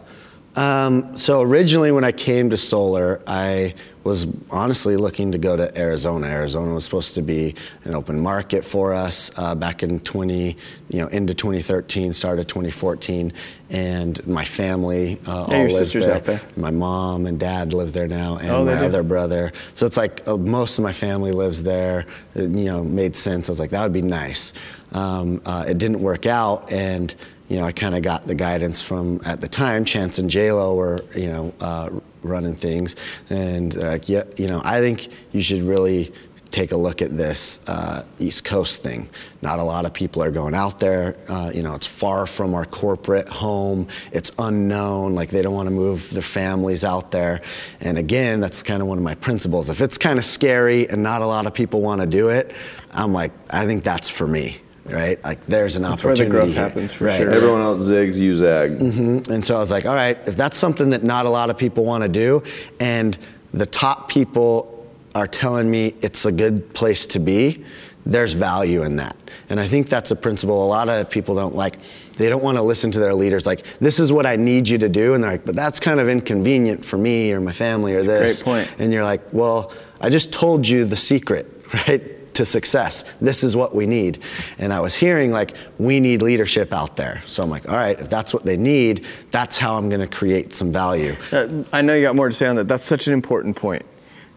[SPEAKER 7] Um, so originally, when I came to solar, I was honestly looking to go to Arizona. Arizona was supposed to be an open market for us uh, back in 20, you know, into 2013, started 2014, and my family uh,
[SPEAKER 6] Yeah,
[SPEAKER 7] all lives there.
[SPEAKER 6] there.
[SPEAKER 7] My mom and dad live there now, and
[SPEAKER 6] Oh,
[SPEAKER 7] my
[SPEAKER 6] do?
[SPEAKER 7] other brother. So it's like uh, most of my family lives there. It, you know, made sense. I was like, that would be nice. Um, uh, it didn't work out, and you know, I kind of got the guidance from at the time. Chance and J Lo were, you know, uh, running things, and like, yeah, you know, I think you should really take a look at this uh, East Coast thing. Not a lot of people are going out there. Uh, you know, it's far from our corporate home. It's unknown. Like they don't want to move their families out there. And again, that's kind of one of my principles. If it's kind of scary and not a lot of people want to do it, I'm like, I think that's for me. Right, like there's an
[SPEAKER 6] That's where the
[SPEAKER 7] opportunity.
[SPEAKER 6] growth
[SPEAKER 7] here.
[SPEAKER 6] happens for
[SPEAKER 7] right.
[SPEAKER 6] sure.
[SPEAKER 5] everyone else zigs you zag mm-hmm.
[SPEAKER 7] And so I was like, all right, if that's something that not a lot of people want to do, and the top people are telling me it's a good place to be, there's value in that. And I think that's a principle a lot of people don't like. They don't want to listen to their leaders like, this is what I need you to do. And they're like, but that's kind of inconvenient for me or my family or
[SPEAKER 6] a
[SPEAKER 7] this.
[SPEAKER 6] great point.
[SPEAKER 7] And you're like, well, I just told you the secret, right? To success. This is what we need. And I was hearing like, we need leadership out there. So I'm like, all right, if that's what they need, that's how I'm going to create some value.
[SPEAKER 6] Uh, I know you got more to say on that. That's such an important point.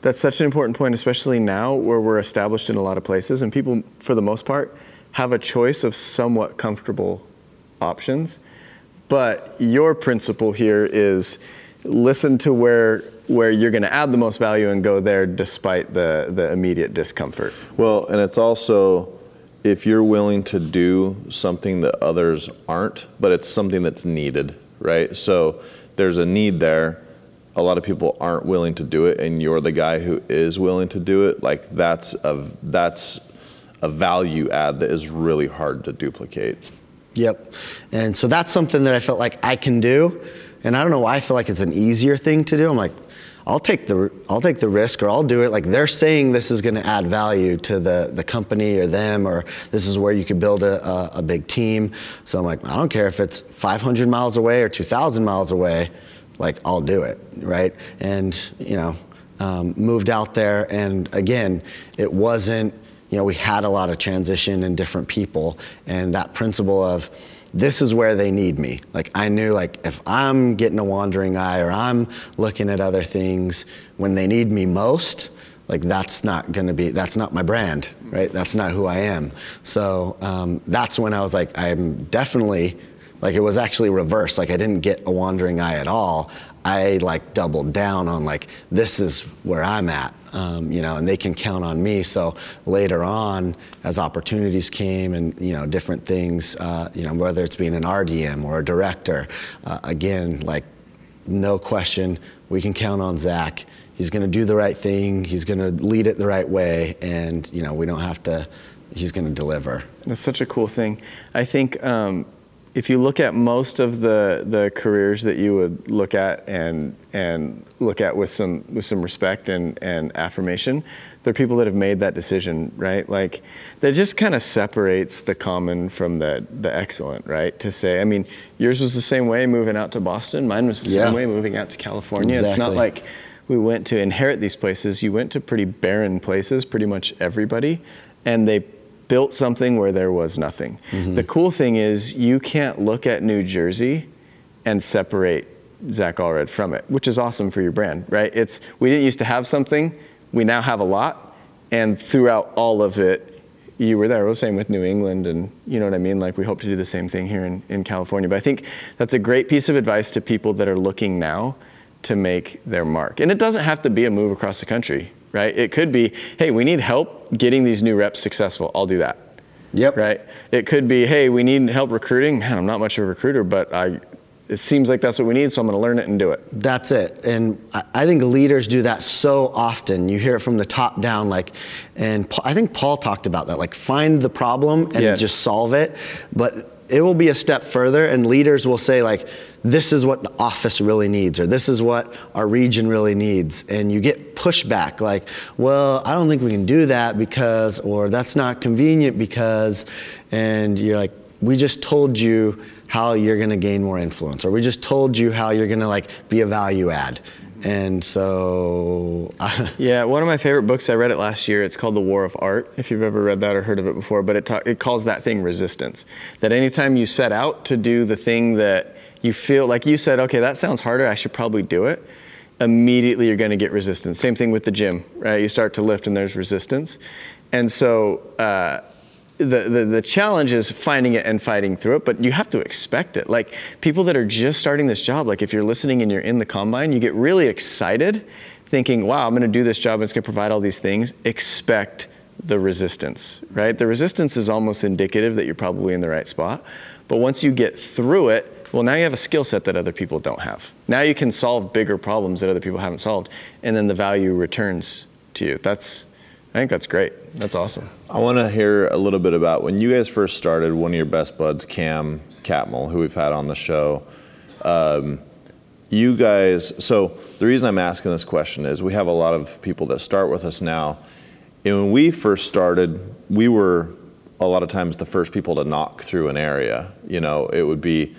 [SPEAKER 6] That's such an important point, especially now where we're established in a lot of places and people, for the most part, have a choice of somewhat comfortable options. But your principle here is listen to where where you're going to add the most value and go there despite the the immediate discomfort.
[SPEAKER 5] Well, and it's also if you're willing to do something that others aren't, but it's something that's needed, right? So there's a need there. A lot of people aren't willing to do it, and you're the guy who is willing to do it. Like that's a that's a value add that is really hard to duplicate.
[SPEAKER 7] Yep. And so that's something that I felt like I can do. And I don't know why I feel like it's an easier thing to do. I'm like, I'll take the I'll take the risk or I'll do it. Like they're saying this is going to add value to the the company or them or this is where you could build a, a, a big team. So I'm like, I don't care if it's 500 miles away or 2,000 miles away. Like I'll do it, right? And you know, um, moved out there, and again, it wasn't. you know, we had a lot of transition and different people, and that principle of this is where they need me. Like I knew like if I'm getting a wandering eye or I'm looking at other things when they need me most, like that's not going to be that's not my brand right? That's not who i am. So um, that's when i was like i'm definitely like it was actually reversed. Like i didn't get a wandering eye at all. I like doubled down on like this is where i'm at um, you know and they can count on me so later on as opportunities came and you know different things uh, you know whether it's being an rdm or a director uh, again like no question we can count on zach he's going to do the right thing. He's going to lead it the right way, and you know we don't have to. He's going to deliver.
[SPEAKER 6] That's such a cool thing. I think um, if you look at most of the the careers that you would look at and and look at with some with some respect and and affirmation, they're people that have made that decision, right? Like that just kind of separates the common from the the excellent, right? To say, I mean, yours was the same way moving out to Boston. Mine was the
[SPEAKER 7] Yeah.
[SPEAKER 6] same way moving out to California. It's not like we went to inherit these places. You went to pretty barren places, pretty much everybody, and they built something where there was nothing. Mm-hmm. The cool thing is you can't look at New Jersey and separate Zach Allred from it, which is awesome for your brand, right? It's we didn't used to have something, we now have a lot, and throughout all of it, you were there. It was the same with New England, and you know what I mean. Like we hope to do the same thing here in, in California. But I think that's a great piece of advice to people that are looking now to make their mark. And it doesn't have to be a move across the country, right? It could be, hey, we need help getting these new reps successful. I'll do that.
[SPEAKER 7] Yep.
[SPEAKER 6] Right. It could be, hey, we need help recruiting. Man, I'm not much of a recruiter, but I. It seems like that's what we need, so I'm going to learn it and do it.
[SPEAKER 7] That's it. And I- I think leaders do that so often. You hear it from the top down, like, and I think Paul talked about that, like, find the problem and
[SPEAKER 6] Yes.
[SPEAKER 7] just solve it. But it will be a step further, and leaders will say, like, this is what the office really needs, or this is what our region really needs. And you get pushback, like, well, I don't think we can do that because, or that's not convenient because, and you're like, we just told you how you're going to gain more influence or we just told you how you're going to like be a value add and so
[SPEAKER 6] Yeah, one of my favorite books. I read it last year. It's called The War of Art. If you've ever read that or heard of it before, but it ta- it calls that thing resistance. That anytime you set out to do the thing that you feel like you said, okay, that sounds harder. I should probably do it. Immediately, you're going to get resistance. Same thing with the gym, right? You start to lift and there's resistance, and so. Uh, the, the, the challenge is finding it and fighting through it, but you have to expect it. Like people that are just starting this job, like if you're listening and you're in the combine, you get really excited thinking, wow, I'm going to do this job and it's going to provide all these things. Expect the resistance, right? The resistance is almost indicative that you're probably in the right spot. But once you get through it, well, now you have a skill set that other people don't have. Now you can solve bigger problems that other people haven't solved, and then the value returns to you. That's, I think that's great. That's awesome.
[SPEAKER 5] I want to hear a little bit about when you guys first started. One of your best buds, Cam Catmull, who we've had on the show. Um, you guys. So the reason I'm asking this question is we have a lot of people that start with us now, and when we first started, we were a lot of times the first people to knock through an area. You know, it would be.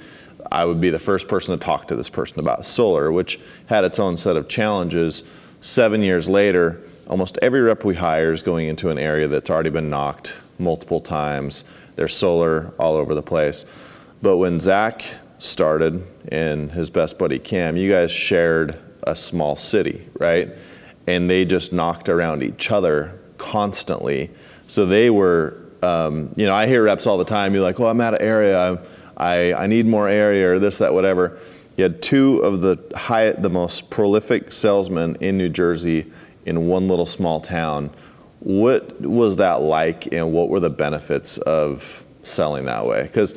[SPEAKER 5] I would be the first person to talk to this person about solar, which had its own set of challenges. Seven years later, almost every rep we hire is going into an area that's already been knocked multiple times. There's solar all over the place. But when Zach started and his best buddy Cam, you guys shared a small city, right? And they just knocked around each other constantly. So they were, um, you know, I hear reps all the time. You're like, well, I'm out of area. I'm, I I need more area, or this, that, whatever." You had two of the high, the most prolific salesmen in New Jersey in one little small town. What was that like, and what were the benefits of selling that way? Because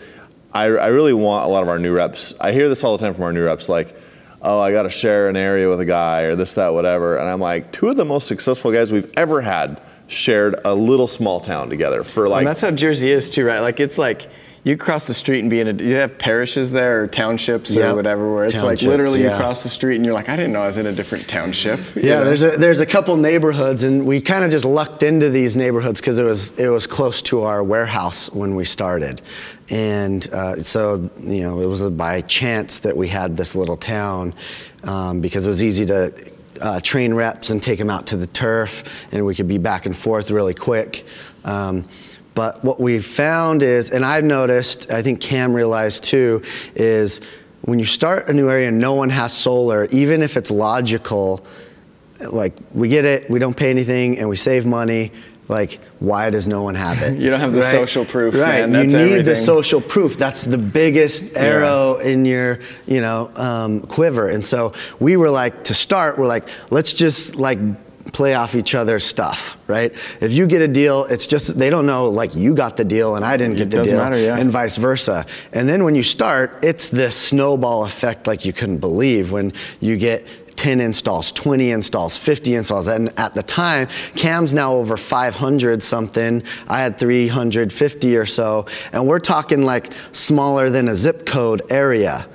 [SPEAKER 5] I, I really want a lot of our new reps. I hear this all the time from our new reps, like, "Oh, I got to share an area with a guy, or this, that, whatever." And I'm like, two of the most successful guys we've ever had shared a little small town together for like
[SPEAKER 6] and that's how Jersey is too, right? Like it's like you cross the street and be in a you have parishes there or townships or whatever where it's
[SPEAKER 7] Townships,
[SPEAKER 6] like literally you cross the street and you're like I didn't know I was in a different township.
[SPEAKER 7] Yeah,
[SPEAKER 6] know?
[SPEAKER 7] there's a there's a couple neighborhoods, and we kind of just lucked into these neighborhoods because it was it was close to our warehouse when we started, and uh, so you know it was by chance that we had this little town um, because it was easy to. Uh, train reps and take them out to the turf, and we could be back and forth really quick. Um, but what we've found is, and I've noticed, I think Cam realized too, is when you start a new area and no one has solar, even if it's logical, like we get it, we don't pay anything, and we save money. Like, why does no one have it?
[SPEAKER 6] You don't have the social proof,
[SPEAKER 7] right?
[SPEAKER 6] man.
[SPEAKER 7] you need the social proof. That's the biggest arrow in your, you know, um, quiver. And so we were like, to start, we're like, let's just like play off each other's stuff, right? If you get a deal, it's just they don't know like you got the deal and I didn't get the deal,
[SPEAKER 6] matter, yeah.
[SPEAKER 7] and vice versa. And then when you start, it's this snowball effect like you couldn't believe when you get 10 installs, 20 installs, 50 installs. And at the time, Cam's now over 500 something. I had 350 or so. And we're talking like smaller than a zip code area.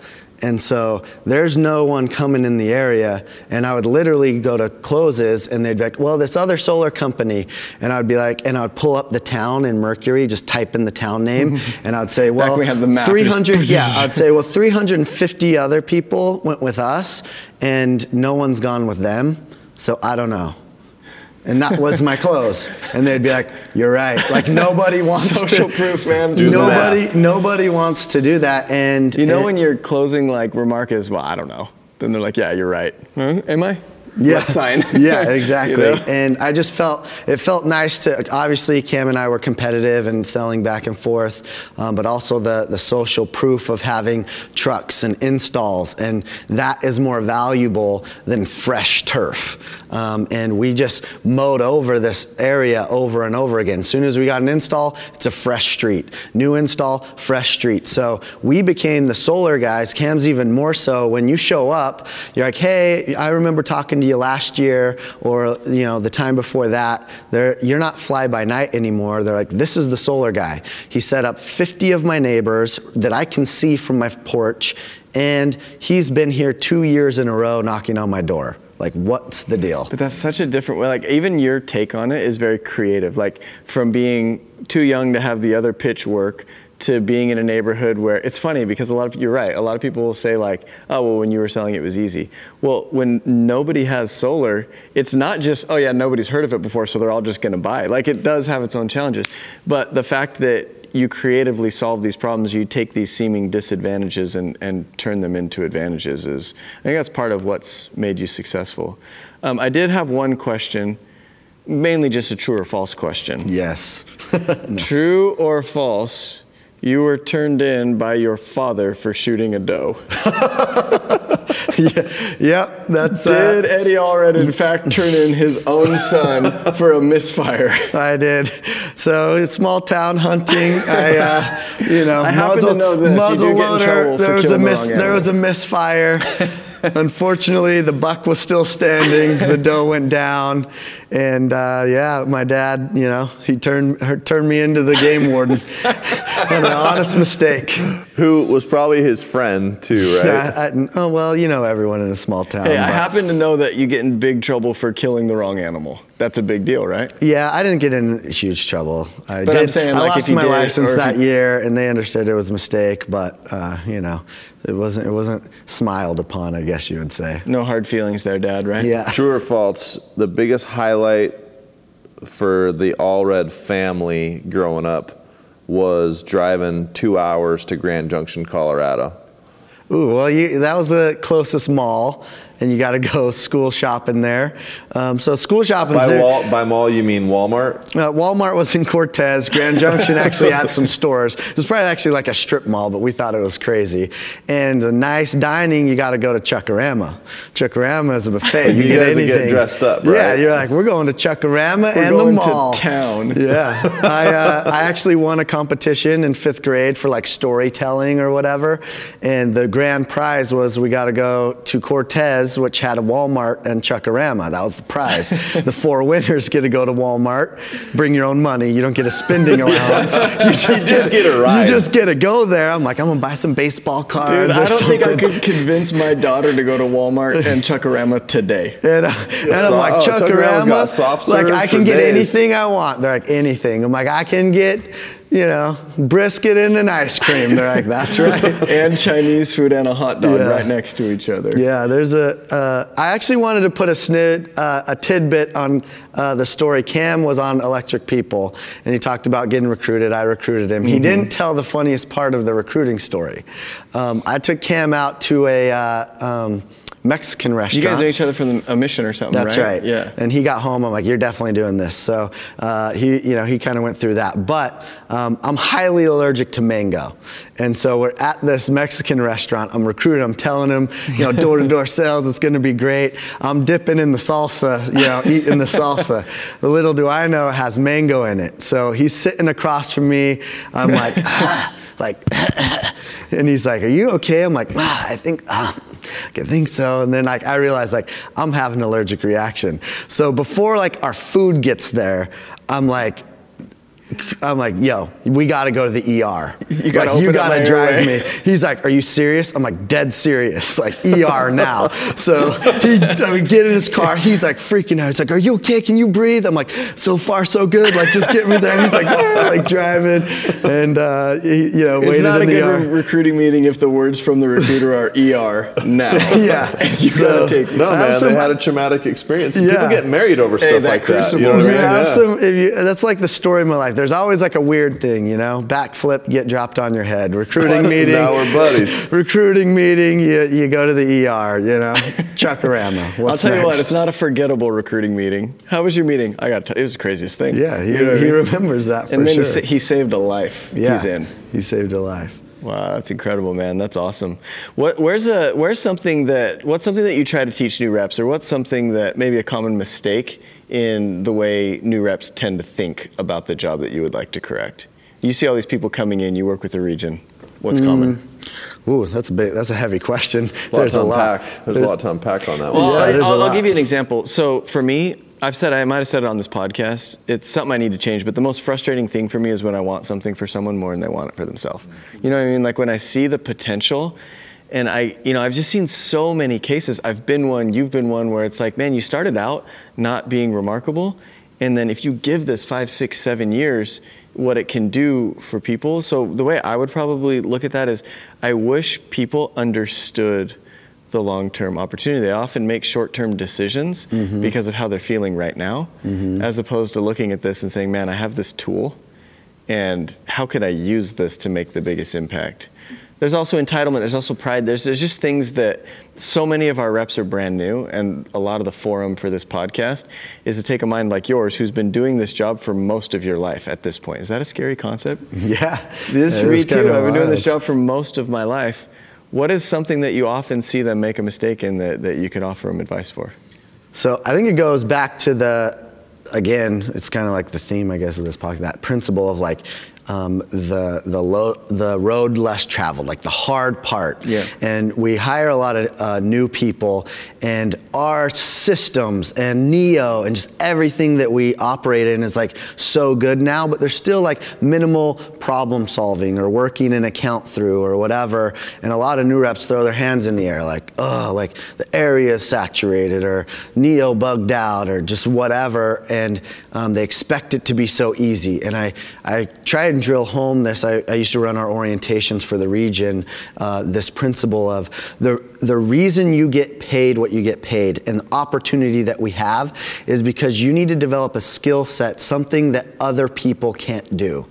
[SPEAKER 7] And so there's no one coming in the area. And I would literally go to closes and they'd be like, well, this other solar company. And I'd be like, and I would pull up the town in Mercury, just type in the town name. and I'd say, well,
[SPEAKER 6] we have the map,
[SPEAKER 7] 300, yeah, I'd say, well, 350 other people went with us and no one's gone with them. So I don't know. And that was my close. And they'd be like, "You're right." Like nobody wants
[SPEAKER 6] Social
[SPEAKER 7] to.
[SPEAKER 6] proof, man.
[SPEAKER 5] Do the
[SPEAKER 7] nobody, nobody wants to do that. And
[SPEAKER 6] You know
[SPEAKER 7] and-
[SPEAKER 6] when your closing like remark is, well, I don't know. Then they're like, yeah, you're right. Huh? Am I?
[SPEAKER 7] Yeah.
[SPEAKER 6] Let's sign.
[SPEAKER 7] yeah,
[SPEAKER 6] You
[SPEAKER 7] exactly.
[SPEAKER 6] know?
[SPEAKER 7] And I just felt it felt nice to obviously Cam and I were competitive and selling back and forth, um, but also the the social proof of having trucks and installs, and that is more valuable than fresh turf. Um, and we just mowed over this area over and over again. As soon as we got an install, it's a fresh street. New install, fresh street. So we became the solar guys. Cam's even more so. When you show up, you're like, hey, I remember talking to you last year or you know the time before that. They're, you're not fly by night anymore. They're like, this is the solar guy. He set up 50 of my neighbors that I can see from my porch, and he's been here two years in a row knocking on my door. Like, what's the deal?
[SPEAKER 6] But that's such a different way. Like even your take on it is very creative. Like from being too young to have the other pitch work to being in a neighborhood where it's funny because a lot of you're right. A lot of people will say like, "Oh, well, when you were selling it was easy." Well, when nobody has solar, it's not just, "Oh yeah, nobody's heard of it before, so they're all just going to buy." it. Like it does have its own challenges. But the fact that you creatively solve these problems, you take these seeming disadvantages and, and turn them into advantages is, I think that's part of what's made you successful. Um, I did have one question, mainly just a true or false question.
[SPEAKER 7] Yes.
[SPEAKER 6] True or false, you were turned in by your father for shooting a doe.
[SPEAKER 7] yeah, yep, that's.
[SPEAKER 6] Did
[SPEAKER 7] Uh,
[SPEAKER 6] Eddie Allred, in fact, turn in his own son for a misfire?
[SPEAKER 7] I did. So small town hunting. I, uh, you know,
[SPEAKER 6] I
[SPEAKER 7] muzzle,
[SPEAKER 6] know this.
[SPEAKER 7] Muzzle loader. There was a mis- There was a misfire. Unfortunately, the buck was still standing. The doe went down, and uh, yeah, my dad, you know, he turned her, turned me into the game warden. An honest mistake.
[SPEAKER 5] Who was probably his friend too, right?
[SPEAKER 7] Yeah, I- oh well, you know everyone in a small town.
[SPEAKER 6] Hey, I
[SPEAKER 7] but-
[SPEAKER 6] happen to know that you get in big trouble for killing the wrong animal. That's a big deal, right?
[SPEAKER 7] Yeah, I didn't get in huge trouble. I
[SPEAKER 6] But I'm
[SPEAKER 7] did.
[SPEAKER 6] saying,
[SPEAKER 7] I
[SPEAKER 6] like, if
[SPEAKER 7] lost
[SPEAKER 6] you
[SPEAKER 7] my
[SPEAKER 6] did,
[SPEAKER 7] license that
[SPEAKER 6] you-
[SPEAKER 7] year, and they understood it was a mistake. But uh, you know, it wasn't. It wasn't smiled upon. I guess you would say.
[SPEAKER 6] No hard feelings there, Dad, right?
[SPEAKER 7] Yeah.
[SPEAKER 5] True or false? The biggest highlight for the Allred family growing up was driving two hours to Grand Junction, Colorado.
[SPEAKER 7] Ooh, well, you, that was the closest mall, and you got to go school shopping there. Um, so school shopping.
[SPEAKER 5] By, Wal- by mall, you mean Walmart?
[SPEAKER 7] Uh, Walmart was in Cortez. Grand Junction actually had some stores. It was probably actually like a strip mall, but we thought it was crazy. And the nice dining, you got to go to Chuckarama. Chuckarama is a buffet. You,
[SPEAKER 5] You
[SPEAKER 7] get
[SPEAKER 5] guys would
[SPEAKER 7] anything.
[SPEAKER 5] get dressed up, right?
[SPEAKER 7] Yeah, you're like, we're going to Chuckarama
[SPEAKER 6] We're
[SPEAKER 7] and
[SPEAKER 6] going
[SPEAKER 7] the
[SPEAKER 6] to
[SPEAKER 7] mall.
[SPEAKER 6] town.
[SPEAKER 7] Yeah, I, uh, I actually won a competition in fifth grade for like storytelling or whatever, and the grand prize was we got to go to Cortez, which had a Walmart and Chuckarama. That was the prize. the four winners get to go to Walmart, bring your own money. You don't get a spending allowance. You just,
[SPEAKER 5] just get a ride.
[SPEAKER 7] You just get to go there. I'm like, I'm gonna buy some baseball cards. or
[SPEAKER 6] I don't think I could convince my daughter to go to Walmart and Chuckarama today.
[SPEAKER 7] And, uh, and I'm
[SPEAKER 5] so-
[SPEAKER 7] like,
[SPEAKER 5] oh,
[SPEAKER 7] Chuckarama, like I can get
[SPEAKER 5] days.
[SPEAKER 7] anything I want. They're like, anything. I'm like, I can get you know, brisket and an ice cream. They're like, that's right.
[SPEAKER 6] and Chinese food and a hot dog
[SPEAKER 7] Yeah.
[SPEAKER 6] right next to each other.
[SPEAKER 7] Yeah, there's a. Uh, I actually wanted to put a snid, uh, a tidbit on uh, the story. Cam was on Electric People, and he talked about getting recruited. I recruited him.
[SPEAKER 6] Mm-hmm.
[SPEAKER 7] He didn't tell the funniest part of the recruiting story. Um, I took Cam out to a uh, um, Mexican restaurant.
[SPEAKER 6] You guys know each other from the, a mission or something,
[SPEAKER 7] That's
[SPEAKER 6] right?
[SPEAKER 7] right.
[SPEAKER 6] Yeah.
[SPEAKER 7] And he got home. I'm like, you're definitely doing this. So uh, he, you know, he kind of went through that. But um, I'm highly allergic to mango, and so we're at this Mexican restaurant. I'm recruiting. I'm telling him, you know, door-to-door sales. It's going to be great. I'm dipping in the salsa, you know, eating the salsa. Little do I know, it has mango in it. So he's sitting across from me. I'm like. "Ah," like, and he's like, "Are you okay?" I'm like, ah, "I think, ah, I think so." And then like I realize like I'm having an allergic reaction. So before like our food gets there, I'm like. I'm like, yo, we gotta go to the ER.
[SPEAKER 6] You gotta
[SPEAKER 7] like, you gotta drive
[SPEAKER 6] airway.
[SPEAKER 7] me. He's like, are you serious? I'm like, dead serious. Like, ER now. So he, I mean, get in his car. He's like freaking out. He's like, are you okay? Can you breathe? I'm like, so far so good. Like, just get me there. And he's like, like driving, and uh, he, you know,
[SPEAKER 6] It's
[SPEAKER 7] waited
[SPEAKER 6] not a
[SPEAKER 7] the
[SPEAKER 6] good
[SPEAKER 7] ER.
[SPEAKER 6] re- recruiting meeting if the words from the recruiter are ER now.
[SPEAKER 7] Yeah.
[SPEAKER 6] you
[SPEAKER 7] So-
[SPEAKER 6] gotta take
[SPEAKER 5] No,
[SPEAKER 7] I have
[SPEAKER 5] man,
[SPEAKER 7] some-
[SPEAKER 5] they had a traumatic experience.
[SPEAKER 7] Yeah.
[SPEAKER 5] People get married over
[SPEAKER 6] Hey,
[SPEAKER 5] stuff
[SPEAKER 6] that
[SPEAKER 5] like that. You know what I mean?
[SPEAKER 7] have
[SPEAKER 5] Yeah.
[SPEAKER 7] some. If you, that's like the story of my life. There's always like a weird thing, you know. Backflip, get dropped on your head. Recruiting meeting.
[SPEAKER 5] Now we're buddies.
[SPEAKER 7] Recruiting meeting. You, you go to the ER. You know. Chuckarama.
[SPEAKER 6] I'll tell you what, it's not a forgettable recruiting meeting. How was your meeting? I got. T- it was the craziest thing.
[SPEAKER 7] Yeah, he,
[SPEAKER 6] You know
[SPEAKER 7] he remembers that for
[SPEAKER 6] And then
[SPEAKER 7] sure.
[SPEAKER 6] he, sa- he saved a life.
[SPEAKER 7] yeah,
[SPEAKER 6] He's in.
[SPEAKER 7] He saved a life.
[SPEAKER 6] Wow, that's incredible, man. That's awesome. What, where's a where's something that what's something that you try to teach new reps, or what's something that maybe a common mistake in the way new reps tend to think about the job that you would like to correct? You see all these people coming in. You work with the region. What's
[SPEAKER 7] Mm.
[SPEAKER 6] common?
[SPEAKER 7] Ooh, that's a big. That's a heavy question.
[SPEAKER 5] A
[SPEAKER 7] There's
[SPEAKER 5] to
[SPEAKER 7] a lot.
[SPEAKER 5] unpack. There's a lot to unpack on that one.
[SPEAKER 6] Well,
[SPEAKER 7] Yeah,
[SPEAKER 6] I,
[SPEAKER 7] there's a
[SPEAKER 6] I'll, I'll give you an example. So for me, I've said I might have said it on this podcast. It's something I need to change. But the most frustrating thing for me is when I want something for someone more than they want it for themselves. You know what I mean? Like when I see the potential, and I, you know, I've just seen so many cases. I've been one. You've been one where it's like, man, you started out not being remarkable, and then if you give this five, six, seven years, what it can do for people. So the way I would probably look at that is, I wish people understood the long-term opportunity. They often make short-term decisions mm-hmm. because of how they're feeling right now, mm-hmm. as opposed to looking at this and saying, "Man, I have this tool, and how could I use this to make the biggest impact?" There's also entitlement. There's also pride. There's there's just things that so many of our reps are brand new, and a lot of the forum for this podcast is to take a mind like yours, who's been doing this job for most of your life at this point. Is that a scary concept?
[SPEAKER 7] Yeah.
[SPEAKER 6] This is for me too. I've been doing this job for most of my life. What is something that you often see them make a mistake in that, that you could offer them advice for?
[SPEAKER 7] So I think it goes back to the, again, it's kind of like the theme, I guess, of this podcast, that principle of like um, the the low, the road less traveled, like the hard part.
[SPEAKER 6] Yeah.
[SPEAKER 7] And we hire a lot of uh, new people, and our systems and Neo and just everything that we operate in is like so good now, but there's still like minimal problem solving or working an account through or whatever. And a lot of new reps throw their hands in the air, like, oh, like the area is saturated or Neo bugged out or just whatever. And um, they expect it to be so easy. And I, I try and drill home this. I, I used to run our orientations for the region, uh, this principle of the, the reason you get paid what you get paid and the opportunity that we have is because you need to develop a skill set, something that other people can't do.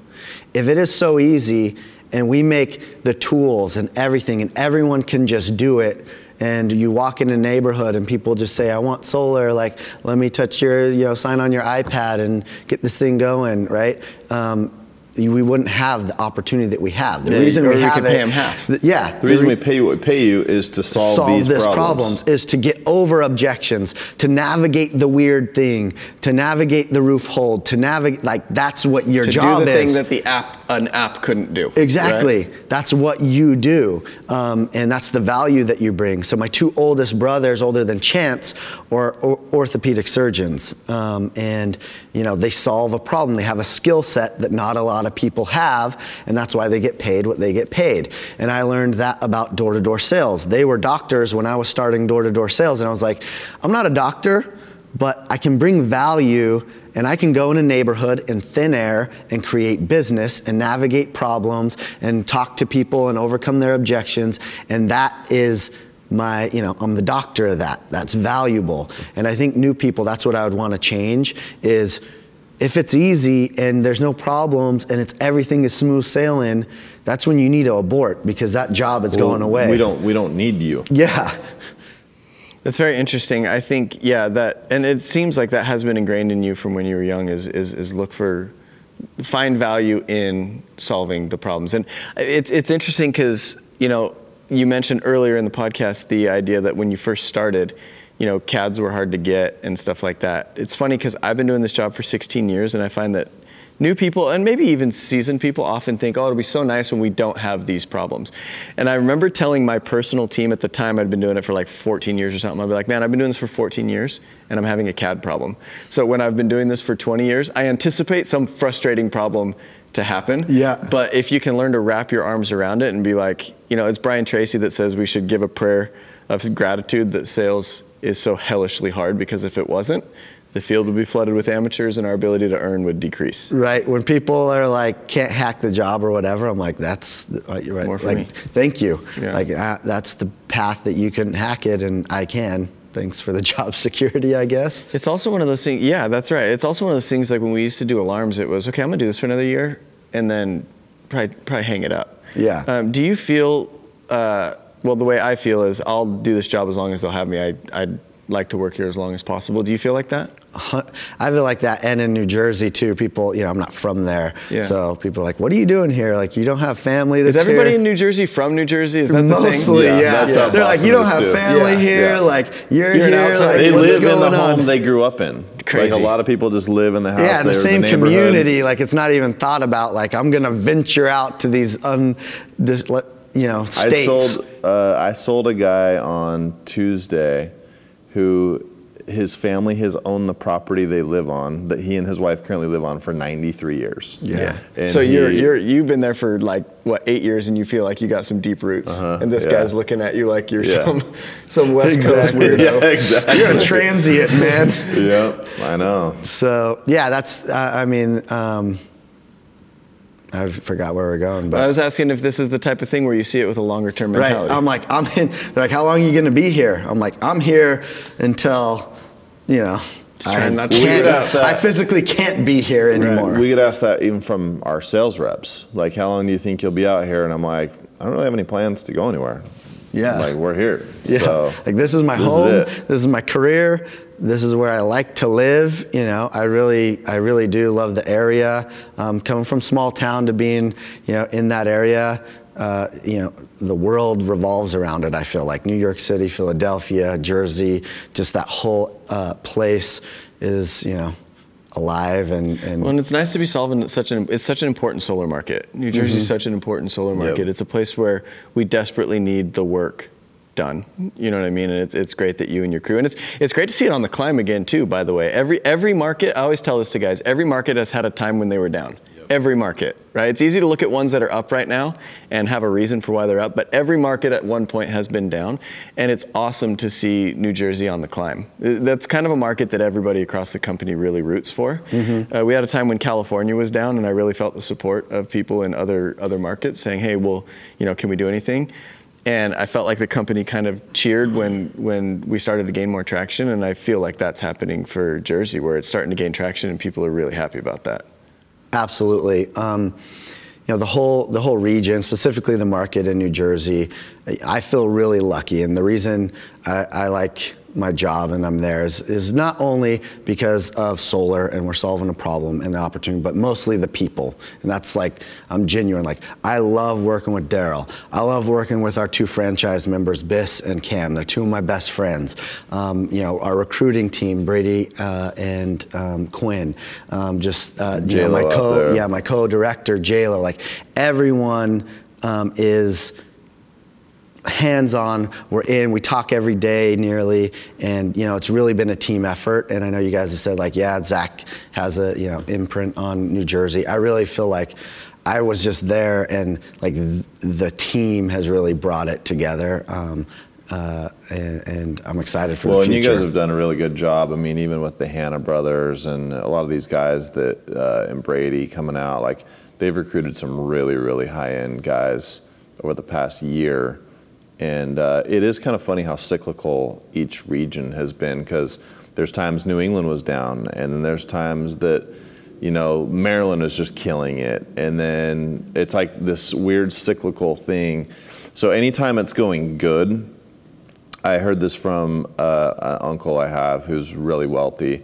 [SPEAKER 7] If it is so easy and we make the tools and everything and everyone can just do it, and you walk in a neighborhood and people just say, I want solar, like, let me touch your, you know, sign on your iPad and get this thing going, right? Um, we wouldn't have the opportunity that we have. The
[SPEAKER 6] Yeah,
[SPEAKER 7] reason we
[SPEAKER 6] we
[SPEAKER 7] have
[SPEAKER 6] could
[SPEAKER 7] it,
[SPEAKER 6] pay 'em half.
[SPEAKER 7] th- yeah.
[SPEAKER 5] The reason
[SPEAKER 7] re-
[SPEAKER 5] we pay you what we pay you is to solve,
[SPEAKER 7] solve
[SPEAKER 5] these
[SPEAKER 7] this
[SPEAKER 5] problems.
[SPEAKER 7] problems is to get over objections, to navigate the weird thing, to navigate the roof hold, to navigate like that's what your
[SPEAKER 6] To
[SPEAKER 7] job
[SPEAKER 6] do the
[SPEAKER 7] is.
[SPEAKER 6] thing that the app an app couldn't do.
[SPEAKER 7] Exactly.
[SPEAKER 6] right?
[SPEAKER 7] That's what you do. Um, and that's the value that you bring. So, my two oldest brothers, older than Chance, are or- orthopedic surgeons. Um, and, you know, they solve a problem. They have a skill set that not a lot of people have. And that's why they get paid what they get paid. And I learned that about door to door sales. They were doctors when I was starting door to door sales. And I was like, I'm not a doctor, but I can bring value and I can go in a neighborhood in thin air and create business and navigate problems and talk to people and overcome their objections. And that is my, you know, I'm the doctor of that. That's valuable. And I think new people, that's what I would want to change is if it's easy and there's no problems and it's everything is smooth sailing, that's when you need to abort because that job is going away.
[SPEAKER 5] We don't we don't need you.
[SPEAKER 7] Yeah.
[SPEAKER 6] That's very interesting. I think, yeah, that, and it seems like that has been ingrained in you from when you were young. Is is, is look for, find value in solving the problems. And it's it's interesting because you know you mentioned earlier in the podcast the idea that when you first started, you know, CADs were hard to get and stuff like that. It's funny because I've been doing this job for 16 years, and I find that new people and maybe even seasoned people often think, oh, it'll be so nice when we don't have these problems. And I remember telling my personal team at the time, I'd been doing it for like 14 years or something, I'd be like, man, I've been doing this for 14 years and I'm having a CAD problem. So when I've been doing this for 20 years, I anticipate some frustrating problem to happen.
[SPEAKER 7] Yeah.
[SPEAKER 6] But if you can learn to wrap your arms around it and be like, you know, it's Brian Tracy that says we should give a prayer of gratitude that sales is so hellishly hard because if it wasn't, the field would be flooded with amateurs and our ability to earn would decrease.
[SPEAKER 7] Right. When people are like, can't hack the job or whatever, I'm like, that's, uh, you're right.
[SPEAKER 6] More for
[SPEAKER 7] like,
[SPEAKER 6] me.
[SPEAKER 7] thank you.
[SPEAKER 6] Yeah.
[SPEAKER 7] Like, uh, that's the path that you can hack it and I can. Thanks for the job security, I guess.
[SPEAKER 6] It's also one of those things. Yeah, that's right. It's also one of those things like when we used to do alarms. It was okay. I'm gonna do this for another year, and then probably probably hang it up.
[SPEAKER 7] Yeah.
[SPEAKER 6] Um, do you feel? Uh, well, the way I feel is I'll do this job as long as they'll have me. I I'd like to work here as long as possible. Do you feel like that?
[SPEAKER 7] I feel like that, and in New Jersey too. People, you know, I'm not from there,
[SPEAKER 6] Yeah.
[SPEAKER 7] so people are like, "What are you doing here? Like, you don't have family that's
[SPEAKER 6] Is everybody
[SPEAKER 7] here."
[SPEAKER 6] in New Jersey from New Jersey? Is that the
[SPEAKER 7] Mostly,
[SPEAKER 6] thing?
[SPEAKER 7] yeah.
[SPEAKER 5] that's how
[SPEAKER 7] They're like, "You don't have
[SPEAKER 5] too."
[SPEAKER 7] family
[SPEAKER 6] Yeah,
[SPEAKER 7] here.
[SPEAKER 5] yeah.
[SPEAKER 7] Like, you're,
[SPEAKER 6] You're an
[SPEAKER 7] here.
[SPEAKER 6] outsider.
[SPEAKER 7] Like,
[SPEAKER 5] They
[SPEAKER 7] what's
[SPEAKER 5] live in the
[SPEAKER 7] going on?"
[SPEAKER 5] home they grew up in.
[SPEAKER 6] Crazy.
[SPEAKER 5] Like a lot of people just live in the house.
[SPEAKER 7] yeah, in the same
[SPEAKER 5] neighborhood.
[SPEAKER 7] community. Like, it's not even thought about. Like, I'm gonna venture out to these un, dis, le- you know,
[SPEAKER 5] I sold uh, I sold a guy on Tuesday who his family has owned the property they live on that he and his wife currently live on for 93 years.
[SPEAKER 7] Yeah.
[SPEAKER 5] And
[SPEAKER 6] so you're you're you've been there for like what eight years, and you feel like you got some deep roots,
[SPEAKER 5] Uh-huh,
[SPEAKER 6] and this
[SPEAKER 5] yeah.
[SPEAKER 6] guy's looking at you like you're
[SPEAKER 5] Yeah.
[SPEAKER 6] some some West Coast
[SPEAKER 7] Exactly.
[SPEAKER 6] weirdo.
[SPEAKER 5] Yeah, exactly.
[SPEAKER 7] You're a transient, man.
[SPEAKER 5] Yep, I know.
[SPEAKER 7] So yeah, that's. Uh, I mean, um, I forgot where we're going, but
[SPEAKER 6] I was asking if this is the type of thing where you see it with a longer term mentality. Right.
[SPEAKER 7] I'm like, I'm in. They're like, how long are you going to be here? I'm like, I'm here until, you know, I
[SPEAKER 6] not to
[SPEAKER 7] can't.
[SPEAKER 5] leave it at that.
[SPEAKER 7] I physically can't be here anymore.
[SPEAKER 5] We get asked that even from our sales reps. Like, how long do you think you'll be out here? And I'm like, I don't really have any plans to go anywhere.
[SPEAKER 7] Yeah.
[SPEAKER 5] Like, we're here.
[SPEAKER 7] yeah.
[SPEAKER 5] So,
[SPEAKER 7] like this is my
[SPEAKER 5] this
[SPEAKER 7] home.
[SPEAKER 5] it.
[SPEAKER 7] this is my career. This is where I like to live. You know, I really, I really do love the area. Um, coming from small town to being, you know, in that area. Uh, you know, the world revolves around it. I feel like New York City, Philadelphia, Jersey, just that whole uh, place is, you know, alive and, and
[SPEAKER 6] Well, and it's nice to be solving such an it's such an important solar market. New Jersey is such an important solar market. It's a place where we desperately need the work done. You know what I mean? And it's, it's great that you and your crew and it's it's great to see it on the climb again too. By the way, every every market I always tell this to guys. Every market has had a time when they were down. Every market, right? It's easy to look at ones that are up right now and have a reason for why they're up, but every market at one point has been down, and it's awesome to see New Jersey on the climb. That's kind of a market that everybody across the company really roots for. Uh, we had a time when California was down, and I really felt the support of people in other other markets saying, "Hey, well, you know, can we do anything?" And I felt like the company kind of cheered when when we started to gain more traction, and I feel like that's happening for Jersey, where it's starting to gain traction, and people are really happy about that.
[SPEAKER 7] Absolutely. Um, you know the whole the whole region, specifically the market in New Jersey. I feel really lucky, and the reason I, I like my job and I'm there is, is not only because of solar and we're solving a problem and the opportunity, but mostly the people. And that's like I'm genuine. Like I love working with Daryl. I love working with our two franchise members, Biss and Cam. They're two of my best friends. Um, you know our recruiting team, Brady uh, and um, Quinn. Um, just uh, you know, my co, yeah, my co-director, JLo. Like everyone um, is hands-on we're in we talk every day nearly and you know it's really been a team effort and i know you guys have said like yeah zach has a you know imprint on new jersey i really feel like i was just there and like th- the team has really brought it together um, uh, and, and I'm excited for
[SPEAKER 5] Well,
[SPEAKER 7] the
[SPEAKER 5] and you guys have done a really good job. I mean, even with the Hanna brothers and a lot of these guys that uh, and Brady coming out, like they've recruited some really, really high end guys over the past year. And uh, it is kind of funny how cyclical each region has been because there's times New England was down, and then there's times that you know Maryland is just killing it, and then it's like this weird cyclical thing. So anytime it's going good, I heard this from uh, an uncle I have who's really wealthy,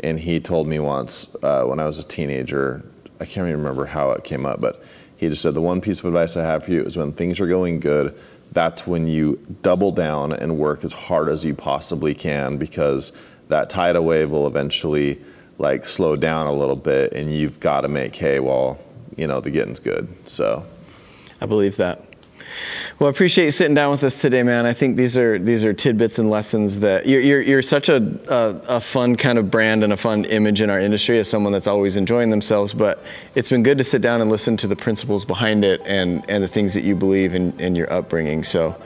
[SPEAKER 5] and he told me once uh, when I was a teenager. I can't even remember how it came up, but he just said the one piece of advice I have for you is when things are going good, that's when you double down and work as hard as you possibly can because that tidal wave will eventually like slow down a little bit, and you've got to make hay while you know the getting's good. So.
[SPEAKER 6] I believe that. Well, I appreciate you sitting down with us today, man. I think these are these are tidbits and lessons that you're you're, you're such a, a, a fun kind of brand and a fun image in our industry as someone that's always enjoying themselves. But it's been good to sit down and listen to the principles behind it and and the things that you believe in in your upbringing. So,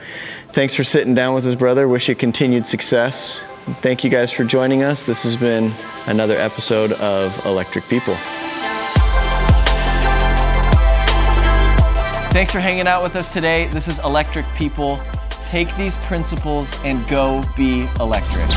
[SPEAKER 6] thanks for sitting down with us, brother. Wish you continued success. Thank you guys for joining us. This has been another episode of Electric People.
[SPEAKER 1] Thanks for hanging out with us today. This is Electric People. Take these principles and go be electric.